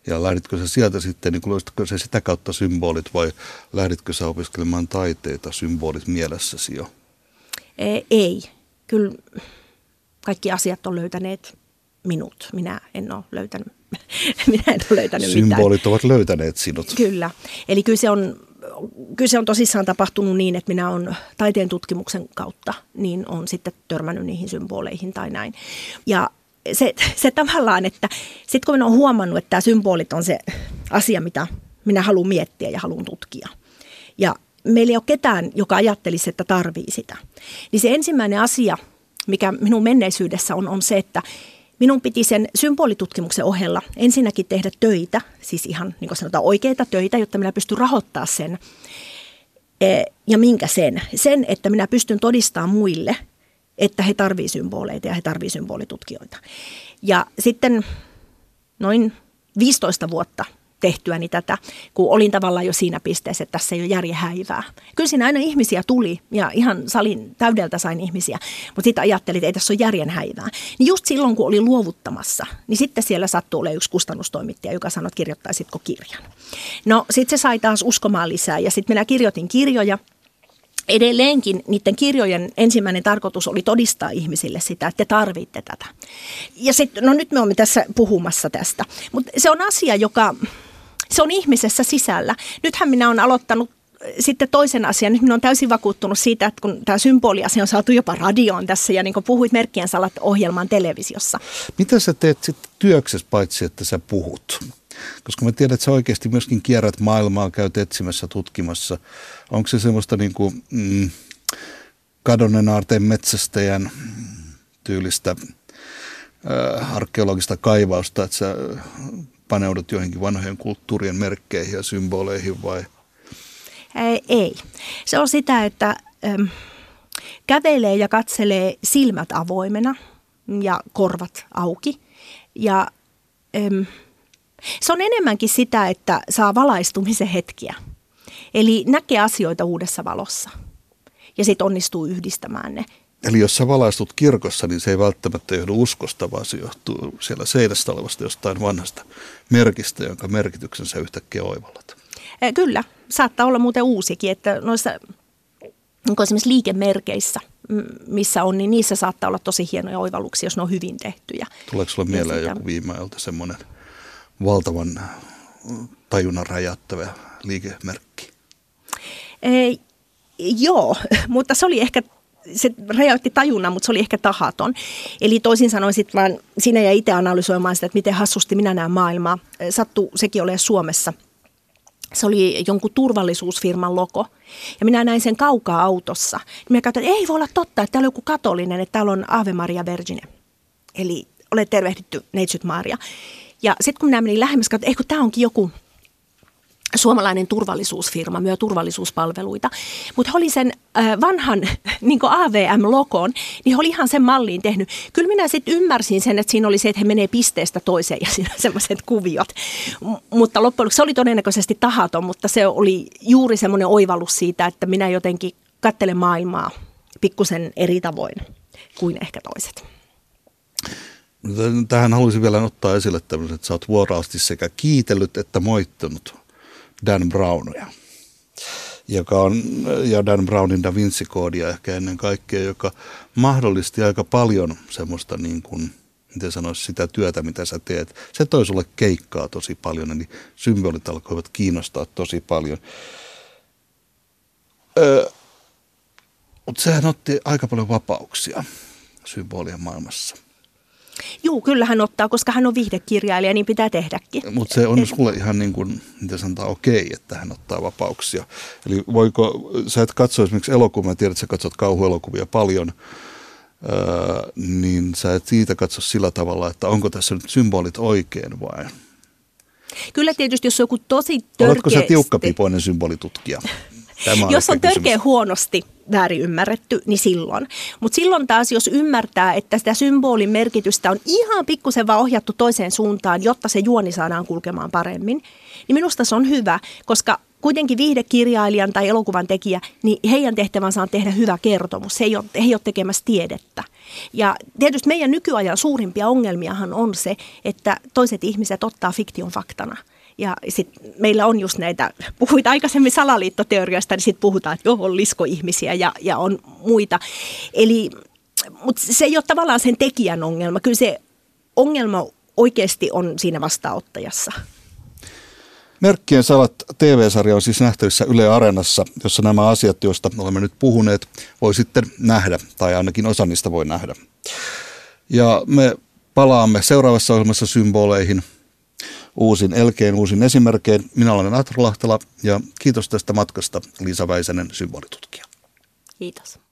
Ja lähditkö sä sieltä sitten, niin löysitkö se sitä kautta symbolit vai lähditkö sä opiskelemaan taiteita symbolit mielessäsi jo? E, ei. Kyllä kaikki asiat on löytäneet minut. Minä en ole löytänyt, minä en ole löytänyt Symbolit mitään. ovat löytäneet sinut. Kyllä. Eli kyllä se on kyllä se on tosissaan tapahtunut niin, että minä olen taiteen tutkimuksen kautta, niin on sitten törmännyt niihin symboleihin tai näin. Ja se, se tavallaan, että sitten kun minä olen huomannut, että tämä symbolit on se asia, mitä minä haluan miettiä ja haluan tutkia. Ja meillä ei ole ketään, joka ajattelisi, että tarvii sitä. Niin se ensimmäinen asia, mikä minun menneisyydessä on, on se, että minun piti sen symbolitutkimuksen ohella ensinnäkin tehdä töitä, siis ihan niin kuin sanotaan oikeita töitä, jotta minä pystyn rahoittamaan sen. E, ja minkä sen? Sen, että minä pystyn todistamaan muille – että he tarvitsevat symboleita ja he tarvitsevat symbolitutkijoita. Ja sitten noin 15 vuotta tehtyäni tätä, kun olin tavallaan jo siinä pisteessä, että tässä ei ole järjen häivää. Kyllä siinä aina ihmisiä tuli ja ihan salin täydeltä sain ihmisiä, mutta sitten ajattelin, että ei tässä ole järjen häivää. Niin just silloin, kun olin luovuttamassa, niin sitten siellä sattui olemaan yksi kustannustoimittaja, joka sanoi, että kirjoittaisitko kirjan. No sitten se sai taas uskomaan lisää ja sitten minä kirjoitin kirjoja edelleenkin niiden kirjojen ensimmäinen tarkoitus oli todistaa ihmisille sitä, että te tarvitte tätä. Ja sitten, no nyt me olemme tässä puhumassa tästä, mutta se on asia, joka, se on ihmisessä sisällä. Nythän minä olen aloittanut äh, sitten toisen asian. Nyt minä olen täysin vakuuttunut siitä, että kun tämä symboliasia on saatu jopa radioon tässä ja niin kuin puhuit Merkkien salat ohjelmaan televisiossa. Mitä sä teet sitten työksessä paitsi, että sä puhut? Koska mä tiedän, että sä oikeasti myöskin kierrät maailmaa, käyt etsimässä, tutkimassa. Onko se semmoista niin kuin, mm, kadonnen aarteen metsästäjän tyylistä äh, arkeologista kaivausta, että sä paneudut joihinkin vanhojen kulttuurien merkkeihin ja symboleihin vai? Ei. Se on sitä, että äm, kävelee ja katselee silmät avoimena ja korvat auki. Ja äm, se on enemmänkin sitä, että saa valaistumisen hetkiä. Eli näkee asioita uudessa valossa ja sitten onnistuu yhdistämään ne. Eli jos sä valaistut kirkossa, niin se ei välttämättä johdu uskosta, vaan se johtuu siellä seinästä olevasta jostain vanhasta merkistä, jonka merkityksen sä yhtäkkiä oivallat. Kyllä, saattaa olla muuten uusikin, että noissa niin esimerkiksi liikemerkeissä, missä on, niin niissä saattaa olla tosi hienoja oivalluksia, jos ne on hyvin tehtyjä. Tuleeko sulle mieleen joku viime ajalta semmoinen valtavan tajunnan räjäyttävä liikemerkki? Ei, joo, mutta se oli ehkä se räjäytti tajunnan, mutta se oli ehkä tahaton. Eli toisin sanoen sitten vaan sinä ja itse analysoimaan sitä, että miten hassusti minä näen maailmaa. Sattu sekin ole Suomessa. Se oli jonkun turvallisuusfirman logo. Ja minä näin sen kaukaa autossa. Niin minä katsoin, että ei voi olla totta, että täällä on joku katolinen, että täällä on Ave Maria Vergine. Eli olet tervehditty Neitsyt Maria. Ja sitten kun minä menin lähemmäs, katsoin, että tämä onkin joku suomalainen turvallisuusfirma, myö turvallisuuspalveluita. Mutta oli sen äh, vanhan niin AVM-lokon, niin oli ihan sen malliin tehnyt. Kyllä minä sitten ymmärsin sen, että siinä oli se, että he menee pisteestä toiseen ja siinä semmoiset kuviot. M- mutta loppujen se oli todennäköisesti tahaton, mutta se oli juuri semmoinen oivallus siitä, että minä jotenkin kattelen maailmaa pikkusen eri tavoin kuin ehkä toiset. Tähän haluaisin vielä ottaa esille tämmöisen, että sä oot vuoraasti sekä kiitellyt että moittanut Dan Brownia, joka on, ja Dan Brownin Da Vinci-koodia ehkä ennen kaikkea, joka mahdollisti aika paljon semmoista niin kuin, miten sanoisi, sitä työtä, mitä sä teet. Se toi sulle keikkaa tosi paljon, eli symbolit alkoivat kiinnostaa tosi paljon. Öö, mutta sehän otti aika paljon vapauksia symbolien maailmassa. Joo, kyllä hän ottaa, koska hän on viihdekirjailija, niin pitää tehdäkin. Mutta se on sulle ihan niin kuin, miten sanotaan, okei, että hän ottaa vapauksia. Eli voiko, sä et katso esimerkiksi elokuvia, mä tiedän, että sä katsot kauhuelokuvia paljon, öö, niin sä et siitä katso sillä tavalla, että onko tässä nyt symbolit oikein vai? Kyllä tietysti, jos on joku tosi törkeä... Oletko sä tiukkapipoinen symbolitutkija? Tämä jos on törkeä huonosti väärin ymmärretty, niin silloin. Mutta silloin taas, jos ymmärtää, että sitä symbolin merkitystä on ihan pikkusen vaan ohjattu toiseen suuntaan, jotta se juoni saadaan kulkemaan paremmin, niin minusta se on hyvä, koska kuitenkin viihdekirjailijan tai elokuvan tekijä, niin heidän tehtävänsä on tehdä hyvä kertomus. He ei ole, he ei ole tekemässä tiedettä. Ja tietysti meidän nykyajan suurimpia ongelmiahan on se, että toiset ihmiset ottaa fiktion faktana – ja sitten meillä on just näitä, puhuit aikaisemmin salaliittoteoriasta, niin sitten puhutaan, että joo, on liskoihmisiä ja, ja on muita. Eli, mutta se ei ole tavallaan sen tekijän ongelma. Kyllä se ongelma oikeasti on siinä vastaanottajassa. Merkkien salat TV-sarja on siis nähtävissä Yle Areenassa, jossa nämä asiat, joista olemme nyt puhuneet, voi sitten nähdä, tai ainakin osa niistä voi nähdä. Ja me palaamme seuraavassa ohjelmassa symboleihin – uusin elkeen, uusin esimerkkein. Minä olen Atro Lahtela ja kiitos tästä matkasta Liisa Väisänen, symbolitutkija. Kiitos.